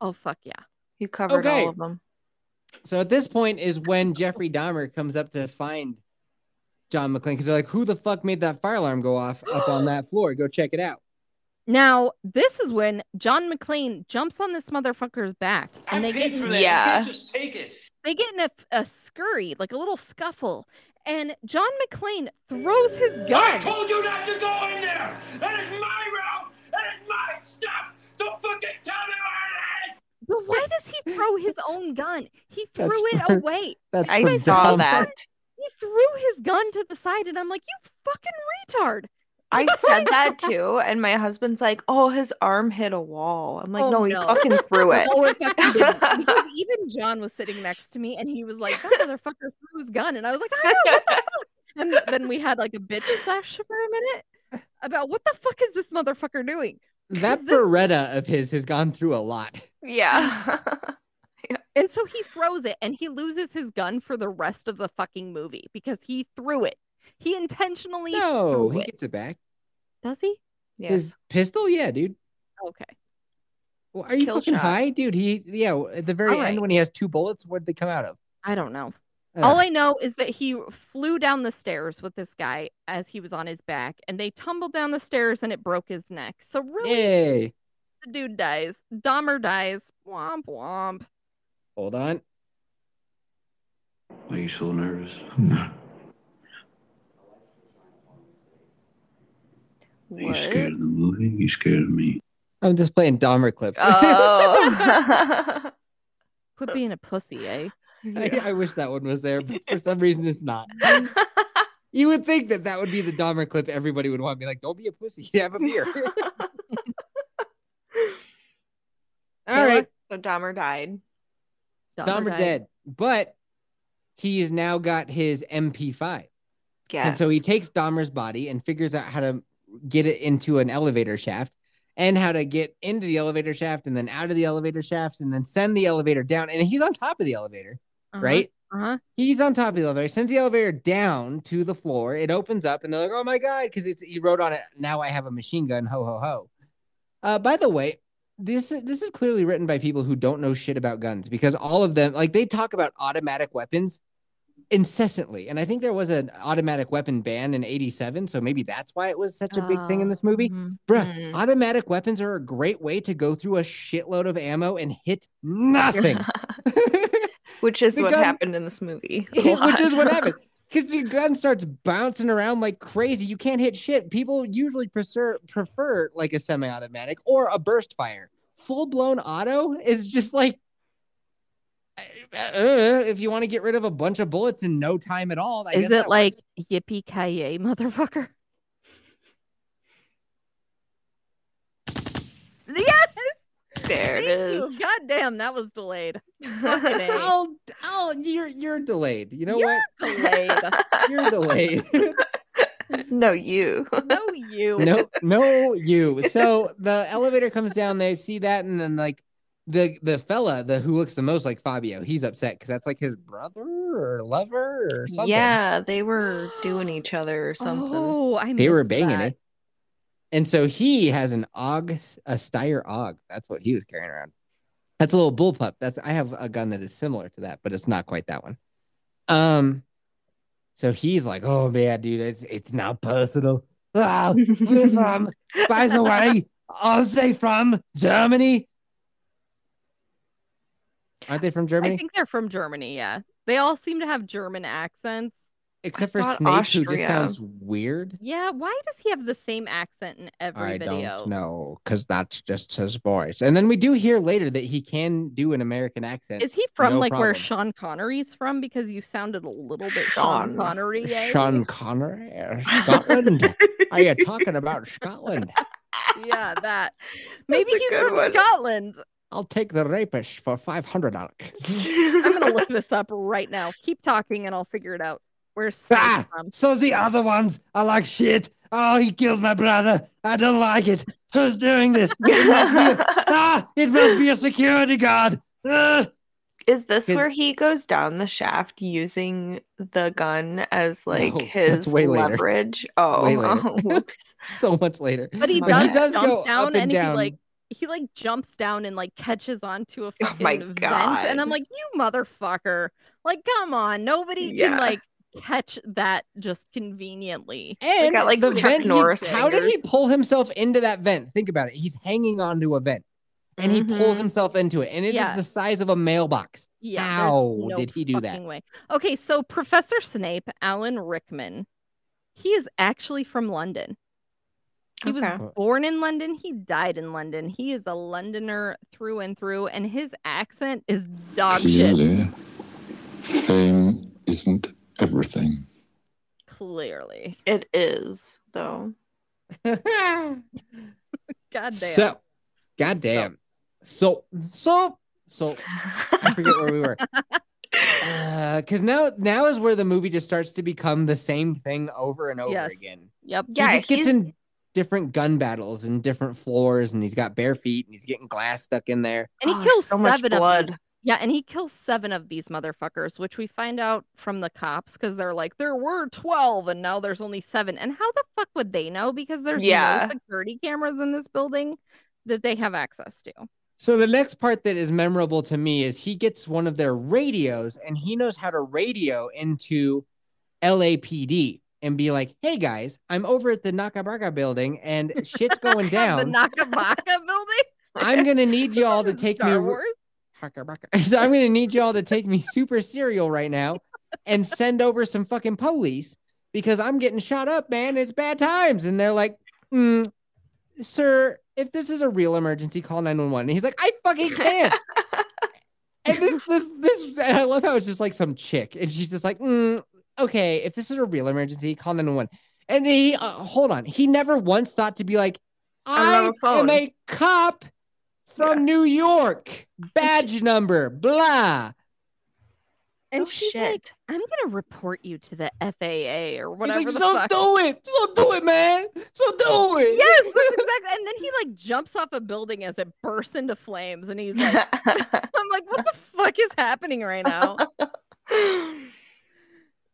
Oh fuck yeah. You covered Okay. all of them. So at this point is when Jeffrey Dahmer comes up to find John McClane because they're like, "Who the fuck made that fire alarm go off up on that floor? Go check it out." Now, this is when John McClane jumps on this motherfucker's back and they get in, Yeah. just take it. they get in a, a scurry, like a little scuffle, and John McClane throws his gun. I told you not to go in there. That is my route. That is my stuff. Don't fucking tell me where. But why does he throw his own gun? He threw That's it for- away. That's I saw dumb. that. He threw his gun to the side, and I'm like, you fucking retard. I *laughs* said that too, and my husband's like, "Oh, his arm hit a wall." I'm like, Oh, "No, he no. fucking threw it." Oh, it fucking didn't. Because even John was sitting next to me, and he was like, that motherfucker threw his gun. And I was like, I know, what the fuck? And then we had like a bitch sesh for a minute about what the fuck is this motherfucker doing? That Is this- Beretta of his has gone through a lot. *laughs* *laughs* yeah. And so he throws it and he loses his gun for the rest of the fucking movie because he threw it. He intentionally No, threw he it. gets it back. Does he? yes. His pistol, yeah, dude. Okay. Well, Are you Kill fucking shot. high, dude? He, yeah. At the very All end, right. when he has two bullets, where'd they come out of? I don't know. Ugh. All I know is that he flew down the stairs with this guy as he was on his back, and they tumbled down the stairs and it broke his neck. So really, Yay! the dude dies. Dahmer dies. Womp womp. Hold on. Why are you so nervous? No. *laughs* Are you scared of the movie? Are You scared of me? I'm just playing Dahmer clips. Oh. *laughs* *laughs* Quit being a pussy, eh? I, I wish that one was there, but for some reason it's not. *laughs* You would think that that would be the Dahmer clip everybody would want to be like, don't be a pussy, *laughs* have a beer. *laughs* All right, So Dahmer died. Dahmer dead, but he's now got his MP5. Yeah. And so he takes Dahmer's body and figures out how to get it into an elevator shaft and how to get into the elevator shaft and then out of the elevator shaft and then send the elevator down. And he's on top of the elevator, Uh-huh, right? Uh-huh. He's on top of the elevator, sends the elevator down to the floor. It opens up and they're like, oh my God, because it's he wrote on it, now I have a machine gun, ho ho ho. Uh, by the way, this this is clearly written by people who don't know shit about guns because all of them like they talk about automatic weapons incessantly. And I think there was an automatic weapon ban in 87. So maybe that's why it was such a big thing in this movie. mhm. Bruh, Mm. automatic weapons are a great way to go through a shitload of ammo and hit nothing. *laughs* *laughs* Which is The what gun- happened in this movie. *laughs* Which is what happened. *laughs* Because the gun starts bouncing around like crazy. You can't hit shit. People usually prefer prefer like a semi-automatic or a burst fire. Full blown auto is just like uh, if you want to get rid of a bunch of bullets in no time at all. I Is guess it like works. yippee ki yay, motherfucker? Yes! There it is. Thank you. God damn, that was delayed. Fucking *laughs* A. I'll, I'll, you're you're delayed. You know You're what? delayed. *laughs* You're delayed. *laughs* no, you. no, you. no, no, you. So the elevator comes down. They see that, and then like the the fella, the who looks the most like Fabio, he's upset because that's like his brother or lover or something. Yeah, they were doing each other or something. Oh, I mean they were banging that. it. And so he has an AUG, a Steyr AUG. That's what he was carrying around. That's a little bullpup. That's I have a gun that is similar to that, but it's not quite that one. Um, so he's like, "Oh man, dude, it's it's not personal. Ah, we're *laughs* from, by the way, are they from Germany? Aren't they from Germany? I think they're from Germany, yeah. They all seem to have German accents. Except for thought Snape, who just sounds weird. Yeah, why does he have the same accent in every I video? don't know because that's just his voice. And then we do hear later that he can do an American accent. Is he from No like where. Sean Connery's from? Because you sounded a little bit Sean, Sean. Connery. eh? Sean Connery, uh, *laughs* Scotland? Are you talking about Scotland? Yeah, that. *laughs* Maybe he's from one. Scotland. I'll take the rapist for five hundred dollars. *laughs* I'm gonna look this up right now. Keep talking and I'll figure it out. Where's *laughs* Snape Ah, from? so the other ones are like shit. Oh, he killed my brother. I don't like it. Who's doing this? *laughs* It must be a, ah, it must be a security guard. Ah. Is this His- where he goes down the shaft using the gun as like No, his way leverage? Oh, way *laughs* whoops. so much later. But he But does, he does jump go down up and he down. like he like jumps down and like catches onto a Oh fucking my vent. God. And I'm like, you motherfucker. Like, come on. Nobody Yeah. can like catch that just conveniently. And got, like, the Chuck vent, he- Norris how did he pull himself into that vent? Think about it. He's hanging onto a vent and he pulls Mhm. himself into it, and it is Yeah. the size of a mailbox. Yeah. How no did he do that? Way. Okay, so Professor Snape, Alan Rickman, he is actually from London. He Okay. was born in London. He died in London. He is a Londoner through and through, and his accent is dog shit. Clearly, fame isn't everything. Clearly. It is, though. *laughs* God damn. So, God damn. So, so, so, I forget where we were. *laughs* Uh, because now, now is where the movie just starts to become the same thing over and over Yes. again. Yep. Yeah, he just gets in different gun battles and different floors, and he's got bare feet, and he's getting glass stuck in there. And he Oh, kills so much seven of blood. These. Yeah, and he kills seven of these motherfuckers, which we find out from the cops because they're like, there were 12 and now there's only seven. And how the fuck would they know? Because there's Yeah. no security cameras in this building that they have access to. So the next part that is memorable to me is he gets one of their radios and he knows how to radio into LAPD and be like, "Hey guys, I'm over at the Nakabaka building and shit's *laughs* going down." the down. Nakabaka building? I'm gonna need *laughs* y'all to take Star me. Wars? Hakabaka. *laughs* So I'm gonna need y'all to take me super serial right now and send over some fucking police because I'm getting shot up, man. It's bad times." And they're like, mm, "Sir, if this is a real emergency, call 911." And he's like, "I fucking can't." *laughs* and this, this, this, and *laughs* I love how it's just like some chick, and she's just like, mm, "Okay, if this is a real emergency, call 911." And he, uh, hold on, he never once thought to be like, "I the phone." am a cop from New York, badge number, blah." And Oh, she's shit. like, I'm gonna report you to the FAA or He's whatever like, the "So fuck. do it, so do it, man, so do it." Yes, that's *laughs* exactly. And then he like jumps off a building as it bursts into flames, and he's like, *laughs* I'm like, what the fuck is happening right now?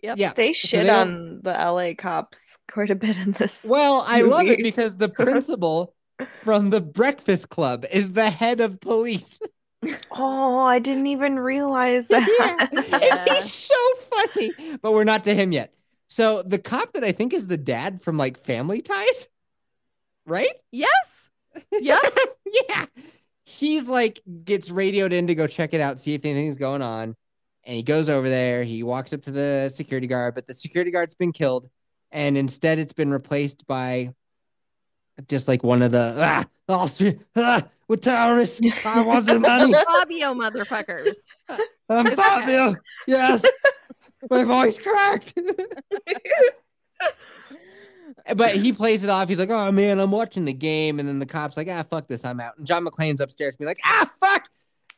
Yep. Yeah. They So shit they on the LA cops quite a bit in this. Well, I love it because the principal from the Breakfast Club is the head of police. *laughs* Oh, I didn't even realize that. and *laughs* he's so funny, but we're not to him yet. So the cop that I think is the dad from like Family Ties, right? Yes. Yep. *laughs* yeah. He's like gets radioed in to go check it out, see if anything's going on. And he goes over there. He walks up to the security guard, but the security guard's been killed, and instead it's been replaced by just like one of the ah, Austrian ah, with terrorists. I want the money. *laughs* Fabio motherfuckers. *laughs* I'm Fabio. Yes. My voice cracked. *laughs* but he plays it off. He's like, oh man, I'm watching the game. And then the cop's like, ah, fuck this, I'm out. And John McClane's upstairs being like, ah, fuck.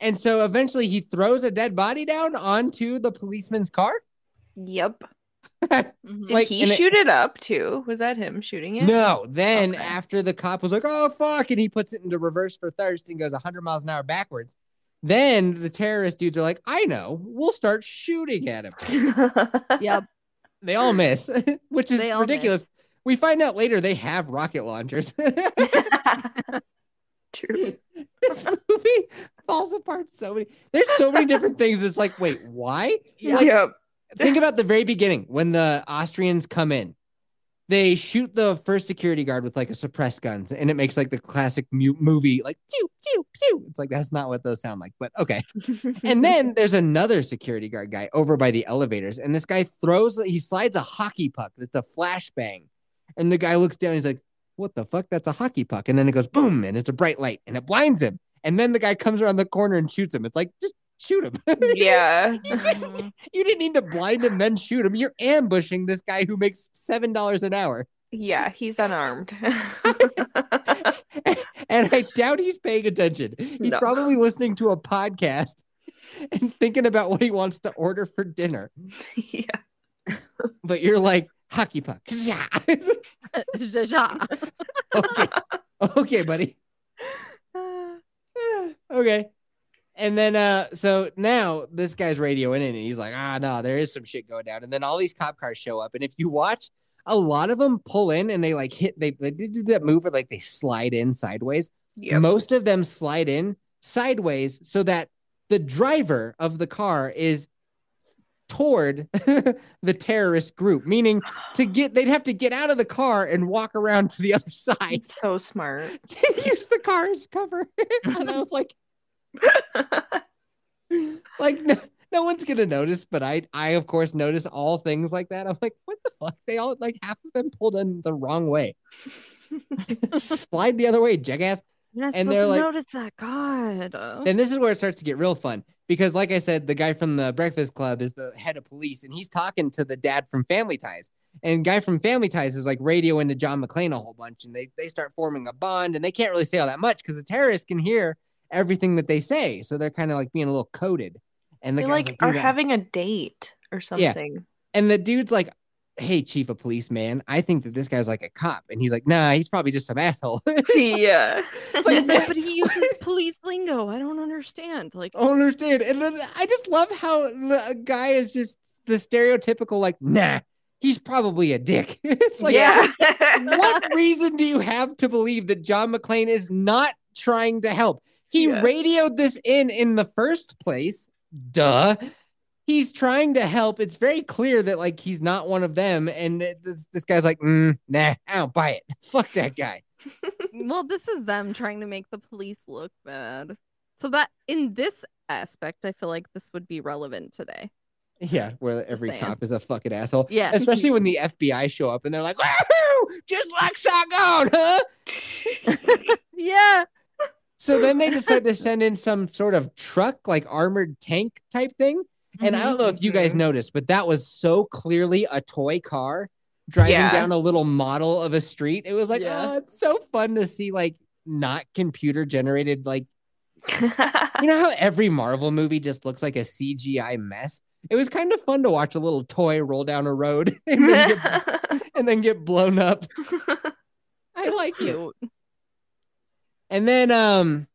And so eventually he throws a dead body down onto the policeman's car. Yep. Mhm. Did Like, he and it- shoot it up too? Was that him shooting it? No, then Okay. after the cop was like, oh, fuck, and he puts it into reverse for thirst and goes 100 miles an hour backwards. Then the terrorist dudes are like, I know, we'll start shooting at him. *laughs* Yep. They all miss, *laughs* which is They all ridiculous. We find out later they have rocket launchers. *laughs* True. this movie falls apart so many. There's so many different things. It's like, wait, why? Like, yep. Think *laughs* about the very beginning when the Austrians come in. They shoot the first security guard with like a suppressed gun, and it makes like the classic mu- movie, like pew pew pew. It's like that's not what those sound like, but okay. *laughs* And then there's another security guard guy over by the elevators, and this guy throws, he slides a hockey puck that's a flashbang, and the guy looks down, he's like, "What the fuck? That's a hockey puck!" And then it goes boom, and it's a bright light, and it blinds him. And then the guy comes around the corner and shoots him. It's like just shoot him. *laughs* yeah. you, didn't, mm-hmm. *laughs* you didn't need to blind him then shoot him. You're ambushing this guy who makes seven dollars an hour, Yeah, he's unarmed. *laughs* and I doubt he's paying attention. He's No. probably listening to a podcast and thinking about what he wants to order for dinner. yeah. But you're like hockey puck. Yeah. Zha-zha. okay. Okay, buddy. *sighs* *sighs* okay. And then uh so now this guy's radioing in and he's like, ah no, there is some shit going down. And then all these cop cars show up. And if you watch, a lot of them pull in and they like hit they, they do that move where like they slide in sideways. Yep. Most of them slide in sideways so that the driver of the car is toward *laughs* the terrorist group, meaning to get they'd have to get out of the car and walk around to the other *laughs* side It's so smart. *laughs* to use the car as cover. and I was like, *laughs* like no, no one's gonna notice, but I I of course notice all things like that. I'm like, what the fuck? They all like half of them pulled in the wrong way. *laughs* Slide the other way, jackass. And they're to like- notice that. God. And this is where it starts to get real fun because, like I said, the guy from the Breakfast Club is the head of police, and he's talking to the dad from Family Ties. And guy from Family Ties is like radio into John McClane a whole bunch, and they they start forming a bond, and they can't really say all that much because the terrorists can hear everything that they say, so they're kind of like being a little coded. And the They guy's like like, are "Dude, having a date or something. Yeah. and the dude's like, "Hey, chief of police, man, I think that this guy's like a cop," and he's like, "Nah, he's probably just some asshole." *laughs* yeah. it's like, but *laughs* but he uses police lingo. I don't understand. Like, I don't understand. And then I just love how the guy is just the stereotypical, like, nah, he's probably a dick. *laughs* it's like, yeah. what reason do you have to believe that John McClane is not trying to help? He Yeah. radioed this in in the first place. Duh. He's trying to help. It's very clear that like he's not one of them, and this, this guy's like, mm, nah, I don't buy it. *laughs* Fuck that guy. *laughs* well, this is them trying to make the police look bad. So that in this aspect, I feel like this would be relevant today. Yeah, where every saying. cop is a fucking asshole. Yeah. *laughs* Especially when the FBI show up and they're like, Woohoo! just like Saigon, huh? Yeah. So then they decide to *laughs* send in some sort of truck, like armored tank type thing. And I don't know if you guys Mhm. noticed, but that was so clearly a toy car driving Yeah. down a little model of a street. It was like, Yeah. oh, it's so fun to see like not computer generated like *laughs* you know how every Marvel movie just looks like a CGI mess? It was kind of fun to watch a little toy roll down a road *laughs* and then get, and then get blown up. I like it. And then um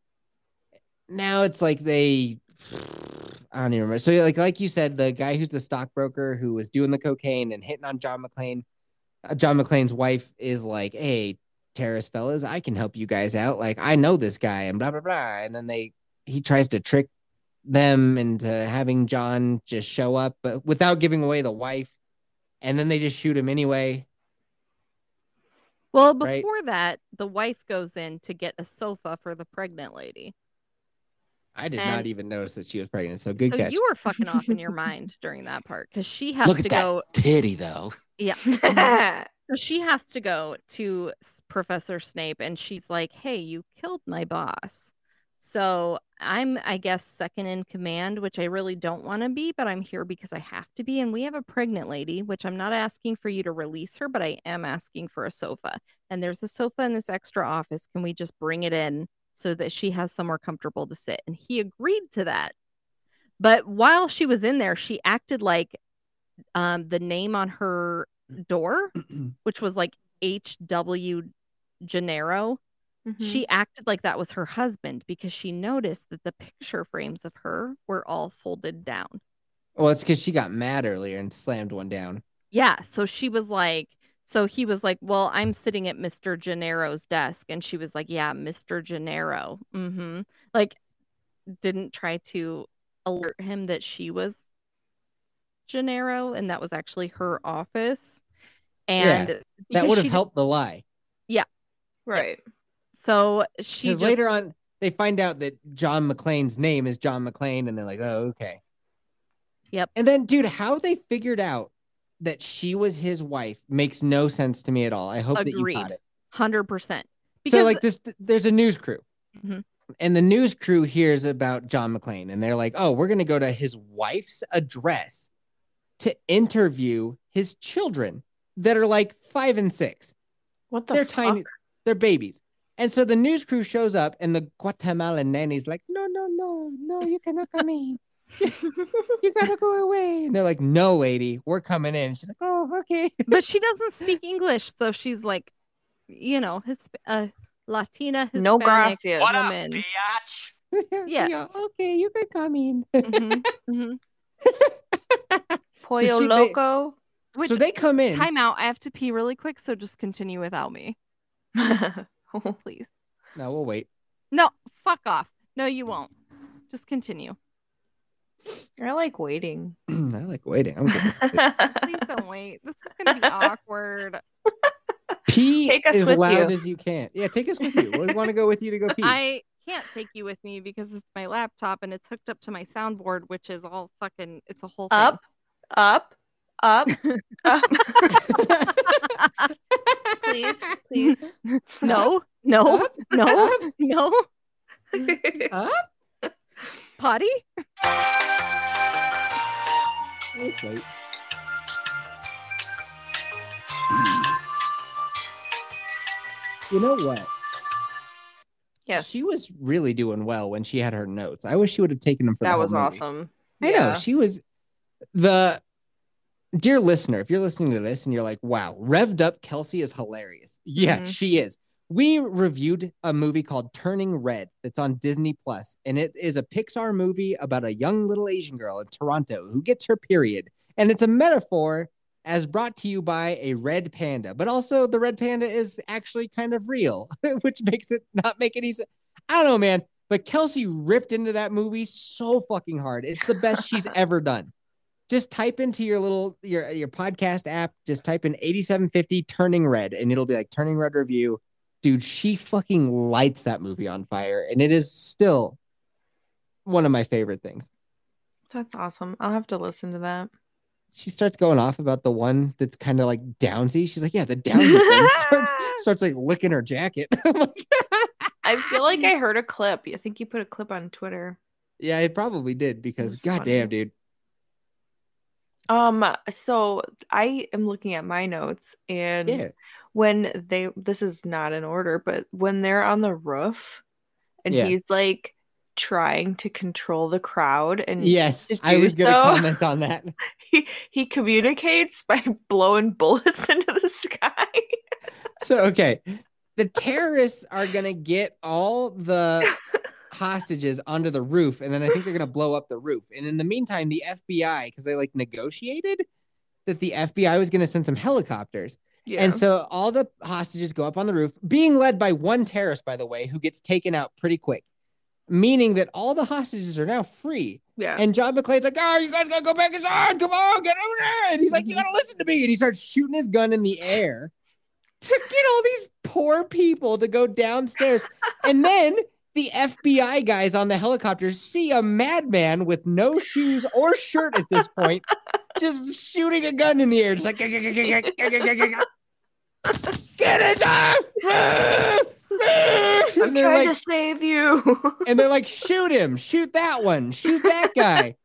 now it's like they I don't even remember. So like like you said, the guy who's the stockbroker who was doing the cocaine and hitting on John McClane, uh, John McClane's wife is like, "Hey, terrorist fellas, I can help you guys out. Like I know this guy and blah blah blah." And then they he tries to trick them into having John just show up, but without giving away the wife. And then they just shoot him anyway. Well, Right. before that, the wife goes in to get a sofa for the pregnant lady. I did not even notice that she was pregnant. So good so catch. you were fucking off in your *laughs* mind during that part because she has Look to go. titty, though. Yeah. *laughs* *laughs* So she has to go to Professor Snape and she's like, Hey, you killed my boss. So I'm, I guess, second in command, which I really don't want to be, but I'm here because I have to be. And we have a pregnant lady, which I'm not asking for you to release her, but I am asking for a sofa. And there's a sofa in this extra office. Can we just bring it in so that she has somewhere comfortable to sit? And he agreed to that. But while she was in there, she acted like um, the name on her door, *clears throat* which was like H.W. Gennaro, Mhm. she acted like that was her husband because she noticed that the picture frames of her were all folded down. well, it's because she got mad earlier and slammed one down. Yeah. So she was like, so he was like, Well, I'm sitting at Mr. Gennaro's desk. And she was like, Yeah, Mr. Gennaro. Mm-hmm. Like, didn't try to alert him that she was Gennaro and that was actually her office. And that would have helped the lie. Yeah. Right. So she Because just, later on, they find out that John McClane's name is John McClane, and they're like, "Oh, okay." Yep. And then, dude, how they figured out that she was his wife makes no sense to me at all. I hope that you Agreed. caught it. hundred percent. so, like this, there's a news crew, Mhm. and the news crew hears about John McClane, and they're like, "Oh, we're gonna go to his wife's address to interview his children that are like five and six. What the they're fuck? tiny, they're babies." And so the news crew shows up, and the Guatemalan nanny's like, "No, no, no, no, you cannot come in. you gotta go away." And they're like, "No, lady, we're coming in." She's like, "Oh, okay." but she doesn't speak English, so she's like, you know, his uh, Latina Hispanic No gracias. What up, woman. biatch? *laughs* Yeah. okay, you can come in. *laughs* Mhm, mhm. Pollo she- they- loco. Which so they come in. time out. I have to pee really quick, so just continue without me, *laughs* *laughs* please. No, we'll wait. No, fuck off. No, you won't. Just continue. I like waiting. *clears throat* I like waiting. I'm good. with. *laughs* Please don't wait. This is gonna be awkward. *laughs* Pee Take us as with loud you. as you can. Yeah, take us with you. We want to go with you to go pee. I can't take you with me because it's my laptop and it's hooked up to my soundboard, which is all fucking. It's a whole thing. Up, up, up, up. Please, *laughs* please. No, no, Up, no, up, no. up. *laughs* Potty. Let's. You know what? yes, She was really doing well when she had her notes. I wish she would have taken them for that whole was movie. awesome. I know she was the dear listener. If you're listening to this and you're like, "Wow, revved up Kelsey is hilarious," yeah, Mhm. she is. We reviewed a movie called Turning Red that's on Disney Plus, and it is a Pixar movie about a young little Asian girl in Toronto who gets her period, and it's a metaphor as brought to you by a red panda, but also the red panda is actually kind of real, *laughs* which makes it not make any sense. I don't know, man. But Kelsey ripped into that movie so fucking hard. It's the best she's ever done. Just type into your little your your podcast app, just type in 8750 turning red, and it'll be like turning red review. Dude, she fucking lights that movie on fire, and it is still one of my favorite things. That's awesome. I'll have to listen to that. She starts going off about the one that's kind of like downsy. She's like, yeah, the downsy one starts, *laughs* starts like licking her jacket. *laughs* Like, *laughs* I feel like I heard a clip. I think you put a clip on Twitter. yeah, it probably did because goddamn, dude. Um, so I am looking at my notes and Yeah. when they this is not in order, but when they're on the roof and Yeah. he's like trying to control the crowd and Yes, I was gonna so, comment on that. *laughs* He he communicates by *laughs* blowing bullets *laughs* into the sky. So okay, the terrorists are gonna get all the hostages onto the roof, and then I think they're gonna blow up the roof. And in the meantime, the FBI, because they like negotiated that the FBI was gonna send some helicopters. Yeah. And so all the hostages go up on the roof, being led by one terrorist, by the way, who gets taken out pretty quick, meaning that all the hostages are now free. yeah. And John McClane's like, oh, you guys gotta go back inside. Come on, get over there. And he's like, you mm-hmm. gotta listen to me. And he starts shooting his gun in the air to get all these poor people to go downstairs. and then the FBI guys on the helicopter see a madman with no shoes or shirt at this point, *laughs* just shooting a gun in the air. It's like, get inside. Uh, uh, uh. I'm And they're trying like, to save you. *laughs* and they're like, shoot him, shoot that one, shoot that guy.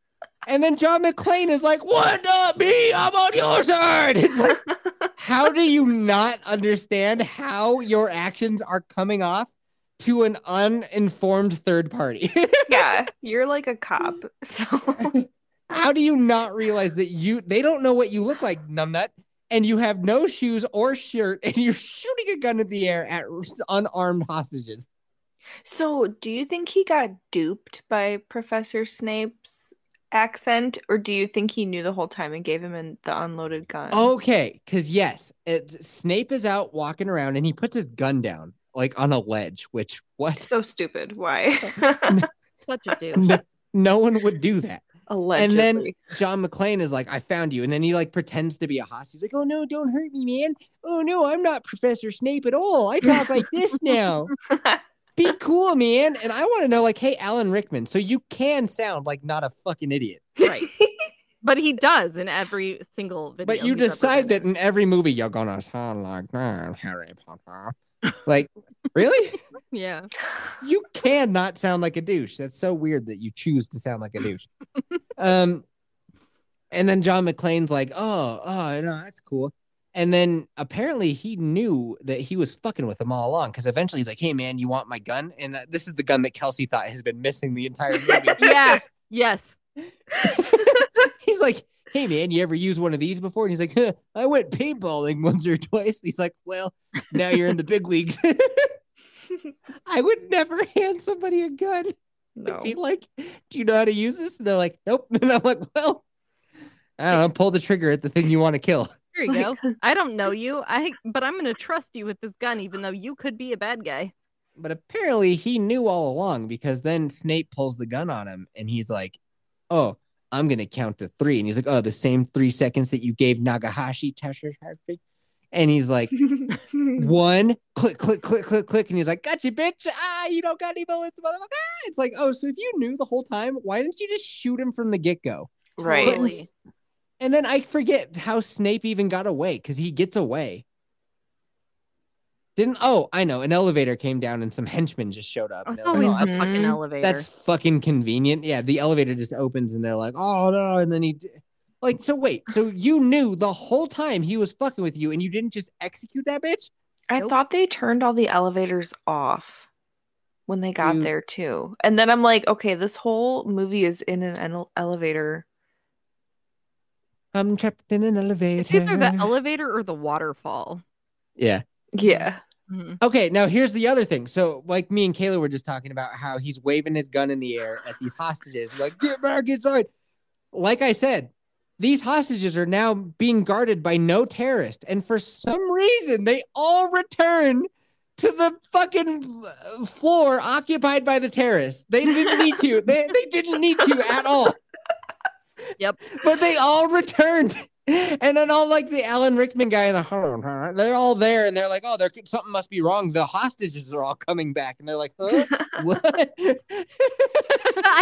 And then John McClane is like, what not me? I'm on your side. It's like, *laughs* how do you not understand how your actions are coming off to an uninformed third party? *laughs* yeah, you're like a cop. So *laughs* how do you not realize that you they don't know what you look like, numbnut, and you have no shoes or shirt, and you're shooting a gun in the air at unarmed hostages? So, do you think he got duped by Professor Snape's accent, or do you think he knew the whole time and gave him an, the unloaded gun? Okay, because yes, it, Snape is out walking around and he puts his gun down like on a ledge, which what? so stupid. Why? Such a douche. No, no one would do that. Allegedly. And then John McClane is like, I found you. And then he like pretends to be a hostage. He's like, Oh no, don't hurt me, man. Oh no, I'm not Professor Snape at all. I talk like this *laughs* now. *laughs* Be cool, man. And I want to know, like, hey, Alan Rickman, so you can sound like not a fucking idiot. Right. But he does in every single video. But you decide that in every movie you're gonna sound like that, Harry Potter. Like, really? *laughs* Yeah. You cannot sound like a douche. That's so weird that you choose to sound like a douche. *laughs* um, and then John McClane's like, "Oh, oh, no, that's cool." And then apparently he knew that he was fucking with him all along because eventually he's like, "Hey, man, you want my gun?" And uh, this is the gun that Kelsey thought has been missing the entire movie. *laughs* Yeah. Yes. he's like, "Hey, man, you ever use one of these before?" And he's like, huh, "I went paintballing once or twice." And he's like, "Well, now you're in the big leagues." *laughs* I would never hand somebody a gun. *laughs* no. Be like, "Do you know how to use this?" And they're like, "Nope." *laughs* And I'm like, "Well, I don't know. Pull the trigger at the thing you want to kill." Here you go. I don't know you. I but I'm gonna trust you with this gun, even though you could be a bad guy. But apparently, he knew all along because then Snape pulls the gun on him, and he's like, "Oh, I'm gonna count to three. And he's like, "Oh, the same three seconds that you gave Nagahashi." Tashahashi." And he's like, *laughs* one, click, click, click, click, click. And he's like, gotcha, bitch. Ah, you don't got any bullets, motherfucker. Ah. It's like, oh, so if you knew the whole time, why didn't you just shoot him from the get go? right. Totally. And then I forget how Snape even got away because he gets away. Didn't, oh, I know. An elevator came down and some henchmen just showed up. Oh, and like, always "Oh, that's, fucking Mhm. elevator. that's fucking convenient. Yeah, the elevator just opens and they're like, oh, no. And then he, d- like, so wait, so you knew the whole time he was fucking with you and you didn't just execute that bitch? I Nope. thought they turned all the elevators off when they got You- there too. And then I'm like, okay, this whole movie is in an elevator. I'm trapped in an elevator. It's either the elevator or the waterfall. yeah. Yeah. Mhm. Okay, now here's the other thing. So, like me and Kayla were just talking about how he's waving his gun in the air at these hostages, like, get back inside. Like I said, these hostages are now being guarded by no terrorist. And for some reason, they all return to the fucking floor occupied by the terrorists. They didn't need to. *laughs* They, they didn't need to at all. Yep. But they all returned. *laughs* And then all like the Alan Rickman guy in the home, *laughs* they're all there and they're like, oh, there something must be wrong. The hostages are all coming back, and they're like, huh? *laughs* what? I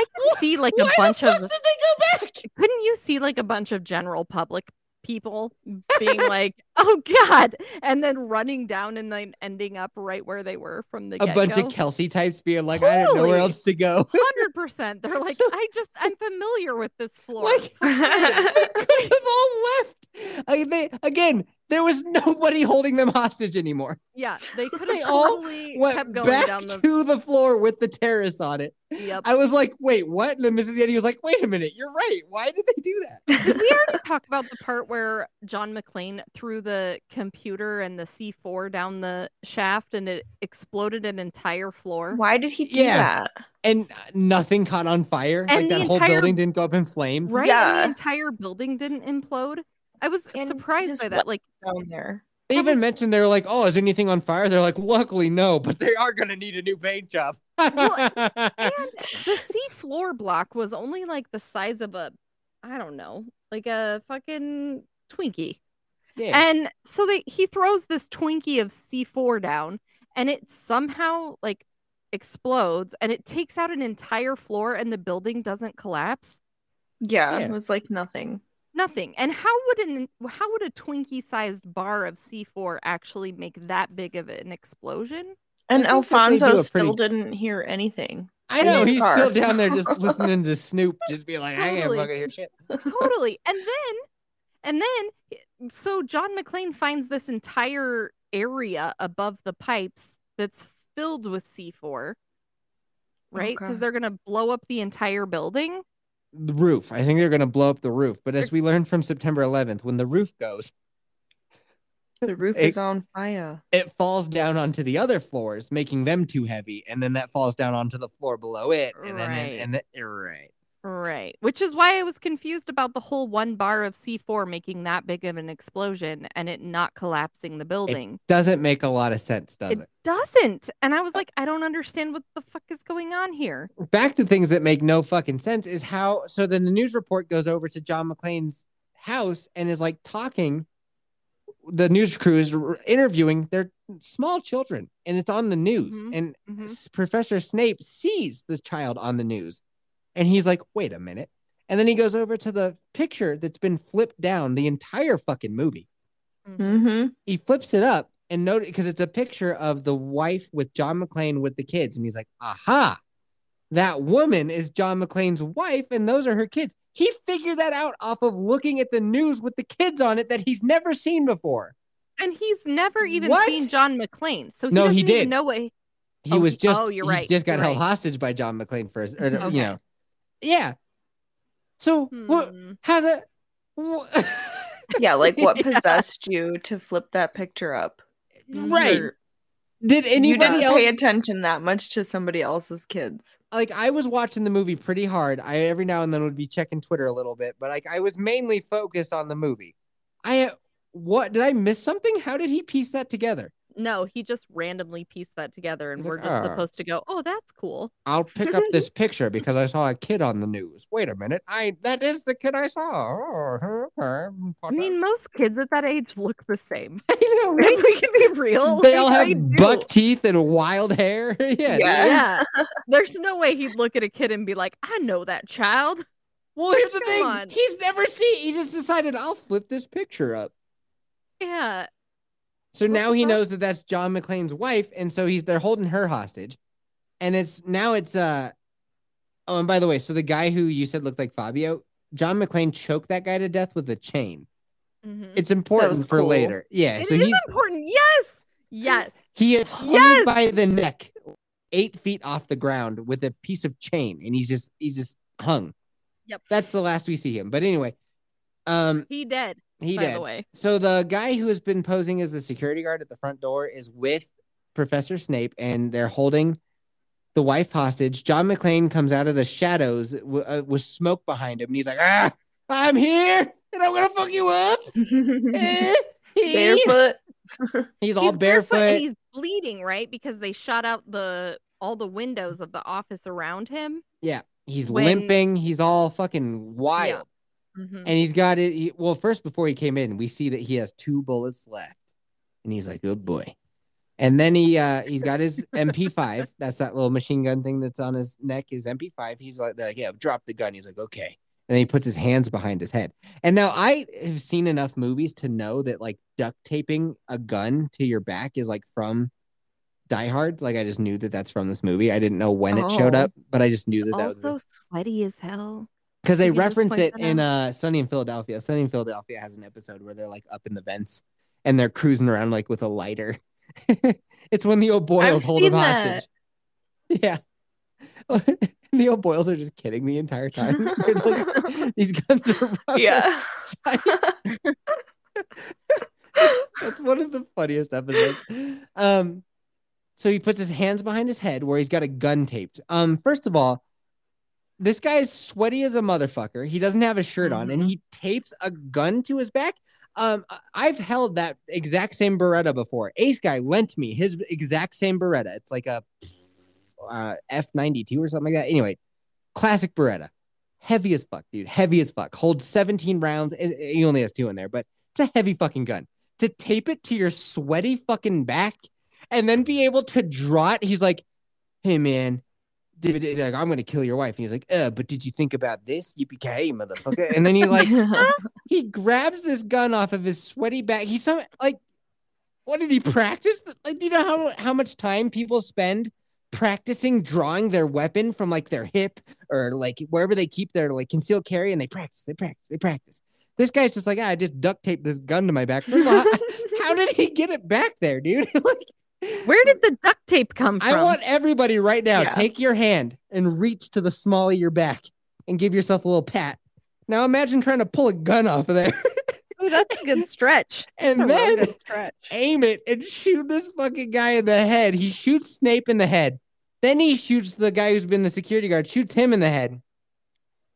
can see like a Why bunch the fuck of. did they go back? Couldn't you see like a bunch of general public people being like, *laughs* "Oh God," and then running down and then ending up right where they were from the A bunch of? Kelsey types being like, I don't know where else to go. *laughs* Hundred percent. They're like, I just I'm familiar with this floor. Like, *laughs* they could have all left. Like, they, again, there was nobody holding them hostage anymore. yeah, they *laughs* could They have all totally Went kept going back down the. to the floor with the terrace on it. Yep. I was like, wait, what? And then Mrs. Yeti was like, wait a minute, you're right. Why did they do that? Did we already *laughs* talk about the part where John McClane threw the computer and the C4 down the shaft and it exploded an entire floor? Why did he do Yeah. that? And nothing caught on fire. And like the that whole entire- building didn't go up in flames. Right? And Yeah. the entire building didn't implode. I was And surprised by that. Like, Down there. They even mentioned they're like, oh, is anything on fire? They're like, luckily no, but they are gonna need a new paint job. *laughs* and the C floor block was only like the size of a, I don't know, like a fucking Twinkie. yeah. And so they he throws this Twinkie of C4 down and it somehow like explodes and it takes out an entire floor and the building doesn't collapse. Yeah, Yeah. it was like nothing. Nothing. And how would an how would a Twinkie sized bar of C4 actually make that big of an explosion? And think Alfonso do a still didn't hear anything. I know he's car. still down there just *laughs* listening to Snoop, just be like, I can't Totally. fucking hear shit. *laughs* totally. And then, and then, so John McClane finds this entire area above the pipes that's filled with C4, right? Because Okay. they're going to blow up the entire building. The roof. I think they're gonna blow up the roof. But as we learned from September 11th, when the roof goes, The roof It- is on fire. it falls down onto the other floors, making them too heavy, and then that falls down onto the floor below it, and then Right. and then right. Right. Which is why I was confused about the whole one bar of C4 making that big of an explosion and it not collapsing the building. It Doesn't make a lot of sense, does It it? doesn't. And I was like, I don't understand what the fuck is going on here. Back to things that make no fucking sense is how. So then the news report goes over to John McClane's house and is like talking. The news crew is interviewing their small children, and it's on the news. Mhm, And mhm. Professor Snape sees the child on the news, and he's like, "Wait a minute!" And then he goes over to the picture that's been flipped down the entire fucking movie. Mm-hmm. He flips it up and note because it's a picture of the wife with John McClane with the kids, and he's like, "Aha!" That woman is John McClane's wife, and those are her kids. He figured that out off of looking at the news with the kids on it that he's never seen before. And he's never even What? seen John McClane. So he No, he doesn't even did. know what He Oh, was just oh, you're he right, just got you're held right. hostage by John McClane first, or Okay. you know, yeah. So what? Hmm. How the? wha- *laughs* Yeah, like what *laughs* possessed you to flip that picture up? right? You're- Did you anybody didn't else pay attention that much to somebody else's kids. like I was watching the movie pretty hard. I every now and then would be checking Twitter a little bit, but like I was mainly focused on the movie. I what did I miss something? How did he piece that together? No, he just randomly pieced that together and He's we're like, just "Ah." supposed to go, oh, that's cool. I'll pick up this *laughs* picture because I saw a kid on the news. Wait a minute, I that is the kid I saw. Oh, I mean, most kids at that age look the same. *laughs* I know, *laughs* right? If we can be real. They like, all I have do. buck teeth and wild hair. yeah. dude. Yeah. There's no way he'd look at a kid and be like, I know that child. Well, here's the Come thing. on. He's never seen. He just decided I'll flip this picture up. Yeah. So What now he fuck? knows that that's John McClane's wife, and so he's they're holding her hostage, and it's now it's uh oh, and by the way, so the guy who you said looked like Fabio, John McClane choked that guy to death with a chain. Mhm. It's important for cool. later. Yeah, It so is he's important. Yes. Yes. *gasps* he is hung Yes! by the neck, eight feet off the ground with a piece of chain, and he's just he's just hung. Yep. That's the last we see him. But anyway, um, He dead. He by did. the way. So the guy who has been posing as the security guard at the front door is with Professor Snape, and they're holding the wife hostage. John McClane comes out of the shadows w- uh, with smoke behind him, and he's like, "Ah, I'm here, and I'm gonna fuck you up." *laughs* Eh, eh." Barefoot. *laughs* He's all He's barefoot. and he's bleeding, right? Because they shot out the all the windows of the office around him. yeah, he's when- limping. He's all fucking wild. Mhm. and he's got it. He, well, first before he came in, we see that he has two bullets left, and he's like, "Good boy." And then he uh he's got his *laughs* MP5. That's that little machine gun thing that's on his neck. His MP5. He's like, like, "Yeah, drop the gun." He's like, "Okay." And then he puts his hands behind his head. And now I have seen enough movies to know that like duct taping a gun to your back is like from Die Hard. Like I just knew that that's from this movie. I didn't know when it showed Oh. up, but I just knew that that was Also sweaty as hell. Because they You can just reference it in uh Sunny in Philadelphia. Sunny in Philadelphia has an episode where they're like up in the vents and they're cruising around like with a lighter. *laughs* it's when the McPoyles hold him that. hostage. Yeah. *laughs* the McPoyles are just kidding the entire time. *laughs* Like, these guns are rubber. Yeah. That's one of the funniest episodes. Um, so he puts his hands behind his head where he's got a gun taped. Um, first of all, this guy is sweaty as a motherfucker. He doesn't have a shirt on, and he tapes a gun to his back. Um, I've held that exact same Beretta before. Ace guy lent me his exact same Beretta. It's like a uh, F ninety two or something like that. Anyway, classic Beretta, heavy as fuck, dude. Heavy as fuck. Holds seventeen rounds. He only has two in there, but it's a heavy fucking gun. To tape it to your sweaty fucking back and then be able to draw it. He's like, "Hey man, like, I'm gonna kill your wife." And he's like, "Uh, but did you think about this? Yippee motherfucker!" And then he *laughs* like he grabs this gun off of his sweaty back. He's some like, what did he practice? Like, do you know how how much time people spend practicing drawing their weapon from like their hip or like wherever they keep their like concealed carry, and they practice, they practice, they practice. This guy's just like, ah, I just duct taped this gun to my back. First of all, how, *laughs* how did he get it back there, dude? *laughs* like, Where did the duct tape come from? I want everybody right now, Yeah. take your hand and reach to the small of your back and give yourself a little pat. Now imagine trying to pull a gun off of there. *laughs* Ooh, that's a good stretch. *laughs* and That's a really then good stretch. aim it and shoot this fucking guy in the head. He shoots Snape in the head. Then he shoots the guy who's been the security guard, shoots him in the head.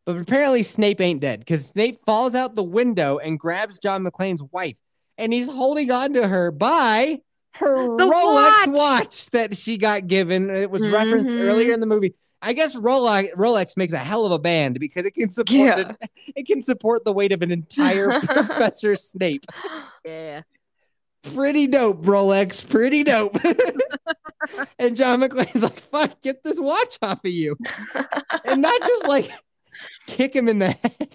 But apparently Snape ain't dead because Snape falls out the window and grabs John McClane's wife. And he's holding on to her by her The Rolex watch! watch. that she got given. It was referenced Mhm. earlier in the movie. I guess Rolex, Rolex makes a hell of a band because it can support Yeah. the, *laughs* it can support the weight of an entire *laughs* Professor Snape Yeah. pretty dope, Rolex. Pretty dope. *laughs* and John McClane's like, fuck, get this watch off of you. And not just like kick him in the head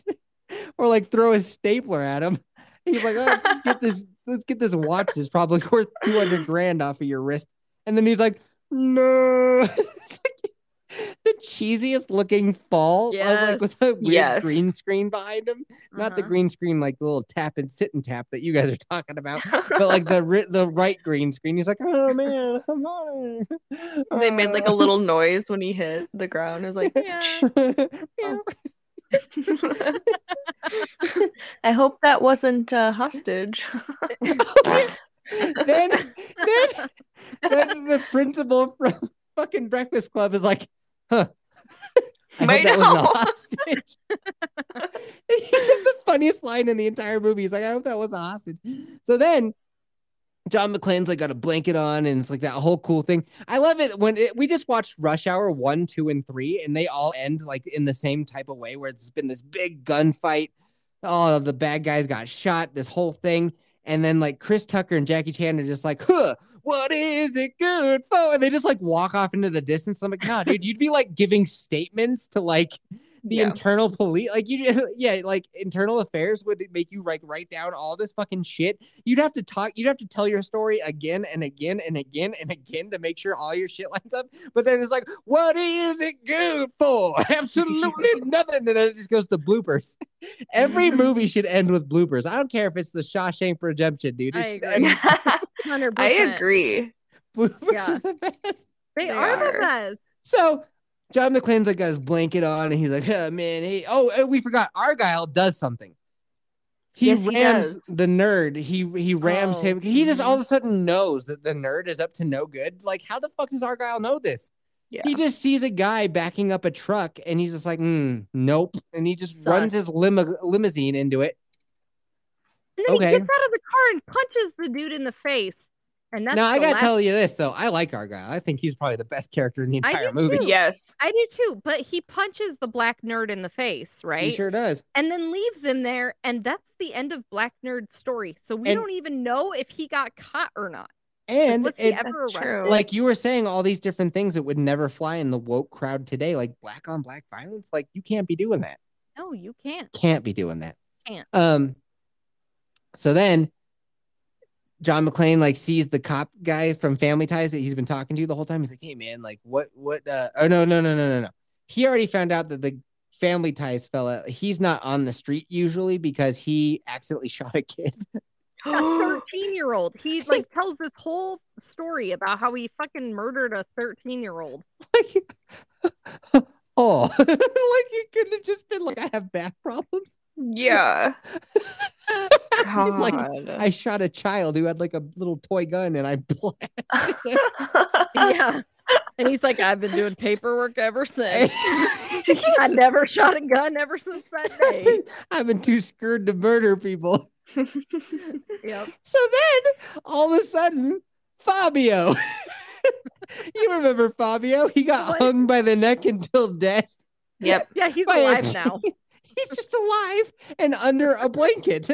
or like throw a stapler at him. He's like, oh, let's get this, let's get this watch that's probably *laughs* worth 200 grand off of your wrist. And then he's like, no. *laughs* Like the cheesiest looking fall, of, like with a weird Yes. green screen behind him. Not the Uh-huh. green screen, like the little tap and sit and tap that you guys are talking about *laughs* but like the ri- the right green screen. He's like, oh man, come on. they made like a little noise when he hit the ground. It was like, Meow. I hope that wasn't a hostage. *laughs* then, then, then the principal from fucking Breakfast Club is like, huh. I hope that wasn't a hostage. *laughs* he said the funniest line in the entire movie. He's like, I hope that was a hostage. So then John McClane's like got a blanket on, and it's like that whole cool thing. I love it when it, we just watched Rush Hour one, two, and three, and they all end like in the same type of way where it's been this big gunfight. All of the bad guys got shot, this whole thing. And then like Chris Tucker and Jackie Chan are just like, huh, what is it good for? And they just like walk off into the distance. I'm like, nah, dude, you'd be like giving statements to like the Yeah. internal police like you *laughs* yeah like internal affairs would make you like write down all this fucking shit you'd have to talk you'd have to tell your story again and again and again and again to make sure all your shit *laughs* lines up but then it's like what is it good for *laughs* absolutely nothing and then it just goes to bloopers every movie should end with bloopers i don't care if it's the shawshank redemption dude I agree. 100%. I agree. bloopers Yeah. are the best They, They are, the best. so John McClane's like got his blanket on, and he's like, "Oh man, hey, oh we forgot Argyle does something. He Yes, he rams does. the nerd. He he rams Oh, him. He just all of a sudden knows that the nerd is up to no good. Like, how the fuck does Argyle know this? Yeah. He just sees a guy backing up a truck, and he's just like, mm, "Nope," and he just runs his limo- limousine into it. And then Okay. he gets out of the car and punches the dude in the face. And that's now I gotta last- tell you this though, I like Argyle. I think he's probably the best character in the I entire do movie. too. Yes. I do too, but he punches the black nerd in the face, right? He sure does. and then leaves him there, and that's the end of Black Nerd's story. So we And- don't even know if he got caught or not. And was he it- true. like you were saying, all these different things that would never fly in the woke crowd today, like black on black violence. Like you can't be doing that. no, you can't. Can't be doing that. Can't. Um. So then, John McClane like sees the cop guy from Family Ties that he's been talking to the whole time. He's like, "Hey man, like what? What? Uh, oh no, no, no, no, no, no." He already found out that the Family Ties fella he's not on the street usually because he accidentally *laughs* shot a kid. A *gasps* 13 year old. He *laughs* like tells this whole story about how he fucking murdered a 13 year old. *laughs* oh, *laughs* like it could have just been like, "I have back problems." Yeah. *laughs* He's like, I shot a child who had like a little toy gun and I *laughs* blasted. Yeah. And he's like, I've been doing paperwork ever since. I never shot a gun ever since that day. I've been too scared to murder people. Yep. So then, all of a sudden, Fabio. *laughs* you remember Fabio? He got What? hung by the neck until dead. Yep. *laughs* Yeah, he's By a alive *laughs* now. He's just alive and under a blanket.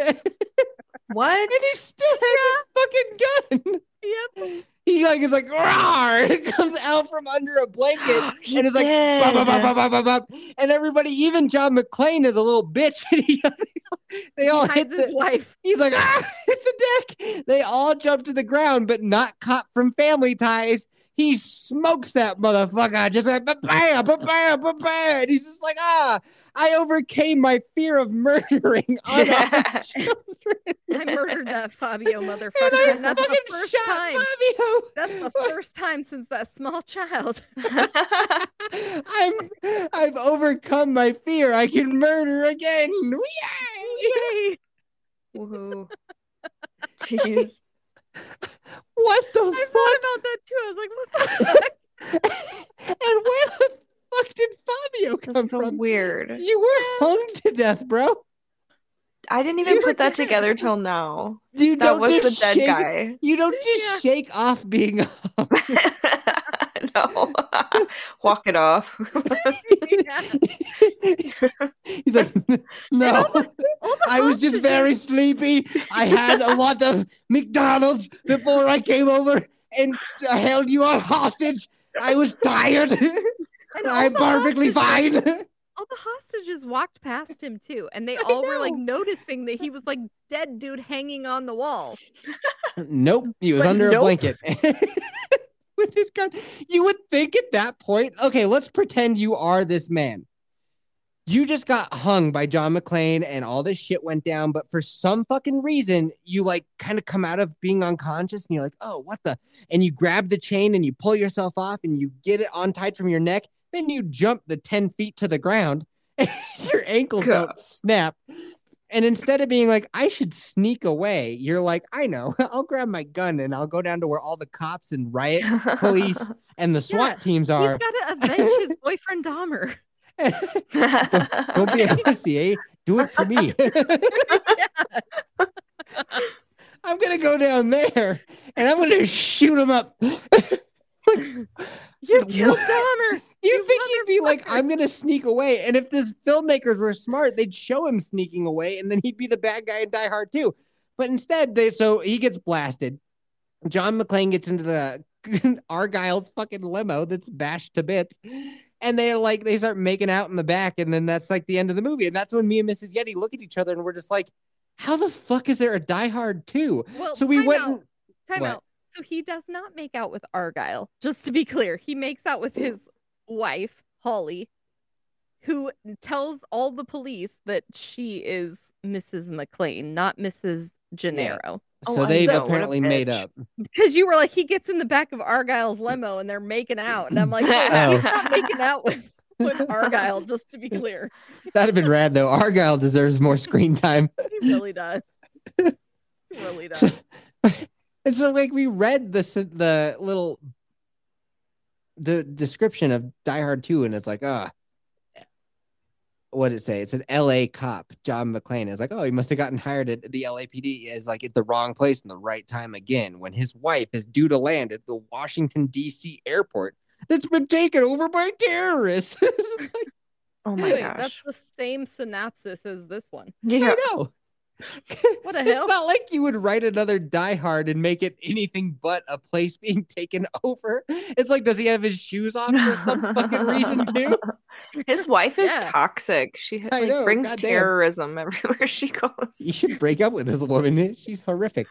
What? And he still has his fucking gun. Yep. He like is like roar. *laughs* It comes out from under a blanket *gasps* and it's like bop, bop, bop, bop, bop, and everybody, even John McClane is a little bitch. *laughs* And he, they all He hit hides his the, wife. He's like, ah, *laughs* hit the deck. They all jump to the ground, but not caught from family ties. He smokes that motherfucker, just like bam, bam, bam, bam, bam. And he's just like, ah, I overcame my fear of murdering unarmed children. I murdered that Fabio And motherfucker. I And that's the first shot time. Fabio. That's the first time since that small child. *laughs* I'm, I've overcome my fear. I can murder again. Yay! Yay. *laughs* Woohoo. Jeez. What the I fuck? thought about that too. I was like, what the *laughs* fuck? and where the fuck did Fabio come That's so from? weird. You were hung to death, bro. I didn't even You put that together till now. You That don't was the just dead shake, guy. You don't just shake off being hung. *laughs* no. *laughs* Walk it off. *laughs* He's like, *laughs* no, I was just very sleepy. I had a lot of McDonald's before I came over and I held you all hostage. I was tired. I'm perfectly fine. all the hostages walked past him too, and they all were like noticing that he was like dead dude hanging on the wall. Nope, he was under a blanket *laughs* with his gun. You would think at that point, okay, let's pretend you are this man. You just got hung by John McClane and all this shit went down, but for some fucking reason, you like kind of come out of being unconscious and you're like, oh, what the? And you grab the chain and you pull yourself off and you get it untied from your neck. Then you jump the 10 feet to the ground *laughs* and your ankles God. don't snap. And instead of being like, I should sneak away, you're like, I know, *laughs* I'll grab my gun and I'll go down to where all the cops and riot police *laughs* and the SWAT teams He's are. got to *laughs* avenge his boyfriend Dahmer. Don't be a pussy, eh? Do it for me. I'm gonna go down there and I'm gonna shoot him up. You killed Dahmer. You think he'd be like, I'm gonna sneak away? And if this filmmakers were smart, they'd show him sneaking away, and then he'd be the bad guy in Die Hard too. But instead, they so he gets blasted. John McClane gets into the *laughs* Argyle's fucking limo that's bashed to bits. And they like they start making out in the back, and then that's like the end of the movie. And that's when me and Mrs. Yeti look at each other and we're just like, How the fuck is there a Die Hard 2? Well, so we went out. and Time What? out. So he does not make out with Argyle. Just to be clear, he makes out with his wife, Holly, who tells all the police that she is Mrs. McClane, not Mrs. Gennaro. so oh, I they've know, what a apparently made up. Because you were like, he gets in the back of Argyle's limo and they're making out. And I'm like, no, *laughs* Oh. he's not making out with, with Argyle, just to be *laughs* clear. That'd have been rad though. Argyle deserves more screen time. *laughs* He really does. He really does. And so, like, we read the the little the description of Die Hard 2, and it's like, ah, what did it say? It's an LA cop, John McClane. Is like, oh, he must have gotten hired at the LAPD is like at the wrong place in the right time again when his wife is due to land at the Washington D.C. airport that's been taken over by terrorists. *laughs* Like, Oh my Wait, gosh. that's the same synopsis as this one. Yeah. I know. *laughs* What the It's not like you would write another Die Hard and make it anything but a place being *laughs* taken over. It's like, does he have his shoes off for some fucking reason too? *laughs* His wife is Yeah. toxic. She like, know, brings goddamn. terrorism everywhere she goes. You should break up with this woman. Eh? She's horrific.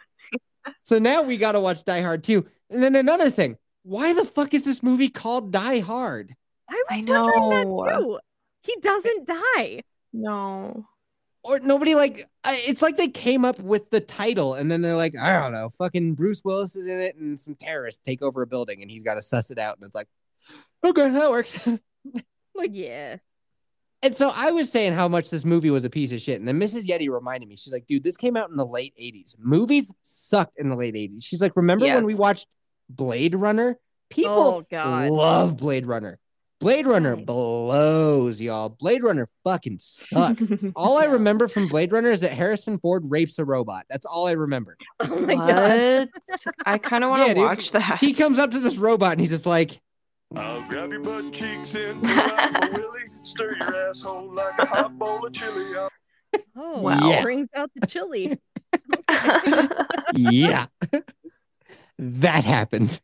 So now we got to watch Die Hard too. And then another thing, why the fuck is this movie called Die Hard? I was I wondering that know. too. He doesn't die. No. Or nobody like it's like they came up with the title and then they're like, I don't know, fucking Bruce Willis is in it and some terrorists take over a building and he's got to suss it out and it's like, okay, that works. *laughs* Like- yeah. And so I was saying how much this movie was a piece of shit. And then Mrs. Yeti reminded me, she's like, dude, this came out in the late 80s. Movies sucked in the late 80s. She's like, remember when we watched Blade Runner? People Oh, God. love Blade Runner. Blade Runner blows, y'all. Blade Runner fucking sucks. *laughs* all I remember from Blade Runner is that Harrison Ford rapes a robot. That's all I remember. Oh my god. I kind of want to Yeah, dude. watch that. He comes up to this robot and he's just like, I'll grab your butt cheeks and pull out my willy, stir your asshole like a hot bowl of chili. I'll Oh, Wow. Yeah. brings out the chili. *laughs* *laughs* yeah. that happens.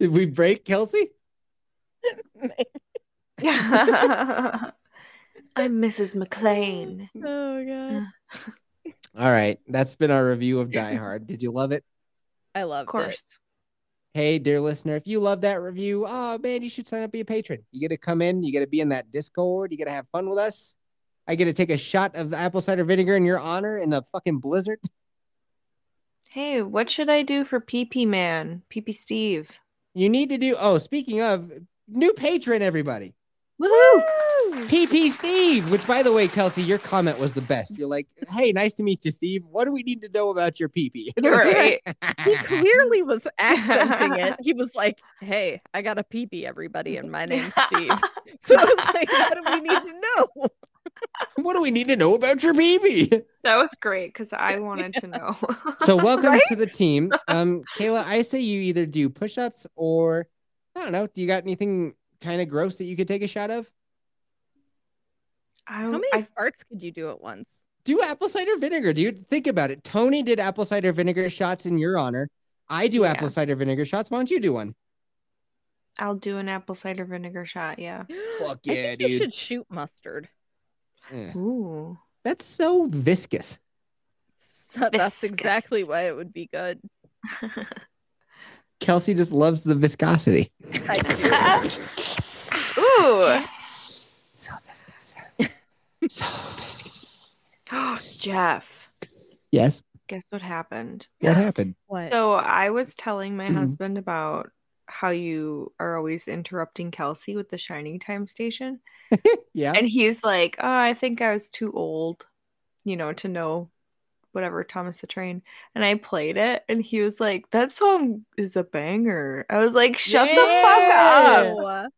Did we break Kelsey? *laughs* I'm Mrs. McClane. oh god. *laughs* All right. That's been our review of Die Hard. Did you love it? I love it. Of course. Hey, dear listener, if you love that review, oh man, you should sign up be a patron. You get to come in, you get to be in that Discord, you get to have fun with us. I get to take a shot of apple cider vinegar in your honor in a fucking blizzard. Hey, what should I do for PP Man? PP Steve. You need to do. Oh, speaking of new patron, everybody. Woohoo! PP Steve, which by the way, Kelsey, your comment was the best. You're like, hey, nice to meet you, Steve. What do we need to know about your PP? *laughs* Right. He clearly was accenting it. He was like, "Hey, I got a peepee, everybody, and my name's Steve." *laughs* So I was like, "What do we need to know?" What do we need to know about your PP? That was great because I *laughs* wanted to know. So welcome Right? to the *laughs* team. Um, Kayla, I say you either do push-ups or I don't know. Do you got anything kind of gross that you could take a shot of? I, How many I, farts could you do at once? Do apple cider vinegar, dude. Think about it. Tony did apple cider vinegar shots in your honor. I do Yeah. apple cider vinegar shots. Why don't you do one? I'll do an apple cider vinegar shot. Yeah. *gasps* Fuck I yeah, think you should shoot mustard. Ooh. That's so viscous. So *laughs* that's exactly why it would be good. *laughs* Kelsey just loves the viscosity. I *laughs* do. Ooh. So viscous. so viscous. Oh, *gasps* Jeff, Yes. guess what happened? What happened? What? So I was telling my Mhm. husband about how you are always interrupting Kelsey with the Shining Time station. *laughs* Yeah. And he's like, oh, I think I was too old, you know, to know whatever Thomas the Train. And I played it and he was like, that song is a banger. I was like, shut the fuck up.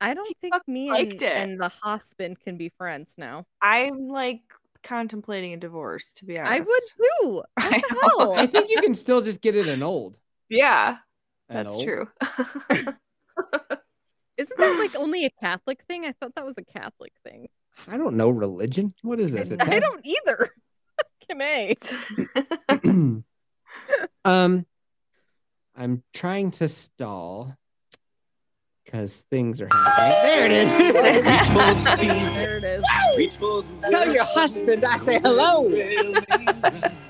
I don't think me and, and the husband can be friends now. I'm like contemplating a divorce, to be honest. I would too. *laughs* I What the know. I think you can still just get it an old. Yeah, An that's old? true. *laughs* Isn't that like *sighs* only a Catholic thing? I thought that was a Catholic thing. I don't know religion. What is this? I don't either. *laughs* Kim A. *clears throat* um, I'm trying to stall because things are happening. There it is. *laughs* There it is. Tell your husband I say hello. *laughs*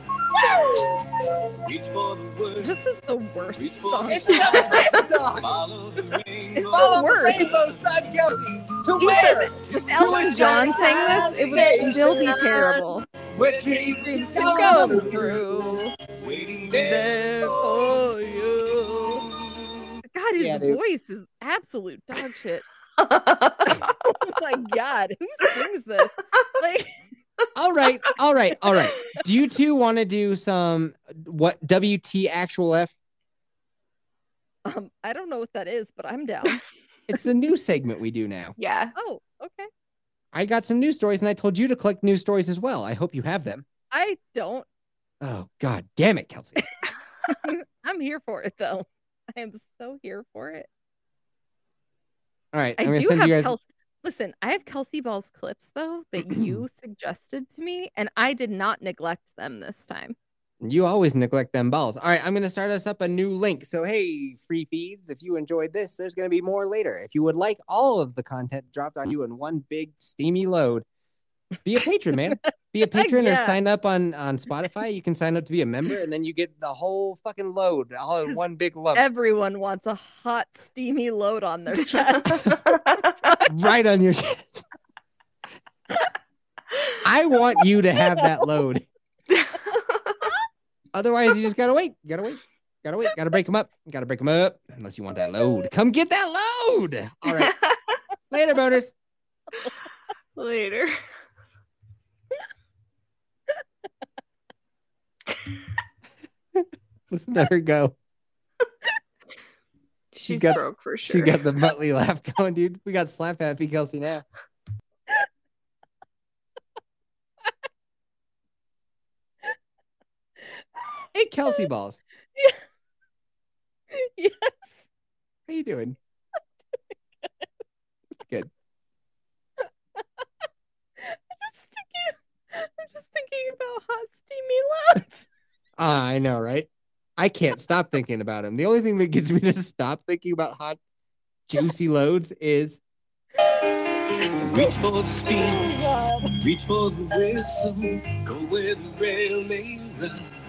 This is the worst song. It's the best song. It's Follow the the worst. rainbow, son, Kelsey. To where? If Elton John sang this, it would still be terrible. What dreams can Come come through Waiting there for you. God, his Yeah, voice is absolute dog shit. *laughs* *laughs* oh my god, who sings this? Like, all right, all right, all right. Do you two want to do some what WT actual F? Um, I don't know what that is, but I'm down. *laughs* It's the new segment we do now. Yeah. oh, okay. I got some news stories and I told you to collect news stories as well. I hope you have them. I don't. Oh god damn it, Kelsey. *laughs* I'm here for it though. I am so here for it. All right, I I'm gonna do send have you guys Kelsey. Listen, I have Kelsey Ball's clips though that *clears throat* you suggested to me, and I did not neglect them this time. You always neglect them balls. All right, I'm going to start us up a new link. So, hey, free feeds, if you enjoyed this, there's going to be more later. If you would like all of the content dropped on you in one big steamy load, be a patron, man. *laughs* Be a *laughs* patron or sign up on on *laughs* Spotify. You can sign up to be a member, and then you get the whole fucking load all in one big lump, Everyone wants a hot, steamy load on their *laughs* chest. right on your chest. I want you to have that load. Otherwise, you just gotta wait. Gotta wait. Gotta wait. Gotta break them up. Gotta break them up. Unless you want that load. Come get that load. All right. Later, boners. Later. *laughs* Listen to her go. She's got- broke for sure. She got the *laughs* Muttley laugh going, dude. We got slap happy Kelsey now. Hey, Kelsey *laughs* balls. yes. How you doing? It's good. just thinking, I'm just thinking about hot, steamy loads. *laughs* Ah, I know, right? I can't stop thinking about him. The only thing that gets me to stop thinking about hot, juicy loads is Reach for the steam, reach for the whistle, go where the rail may run.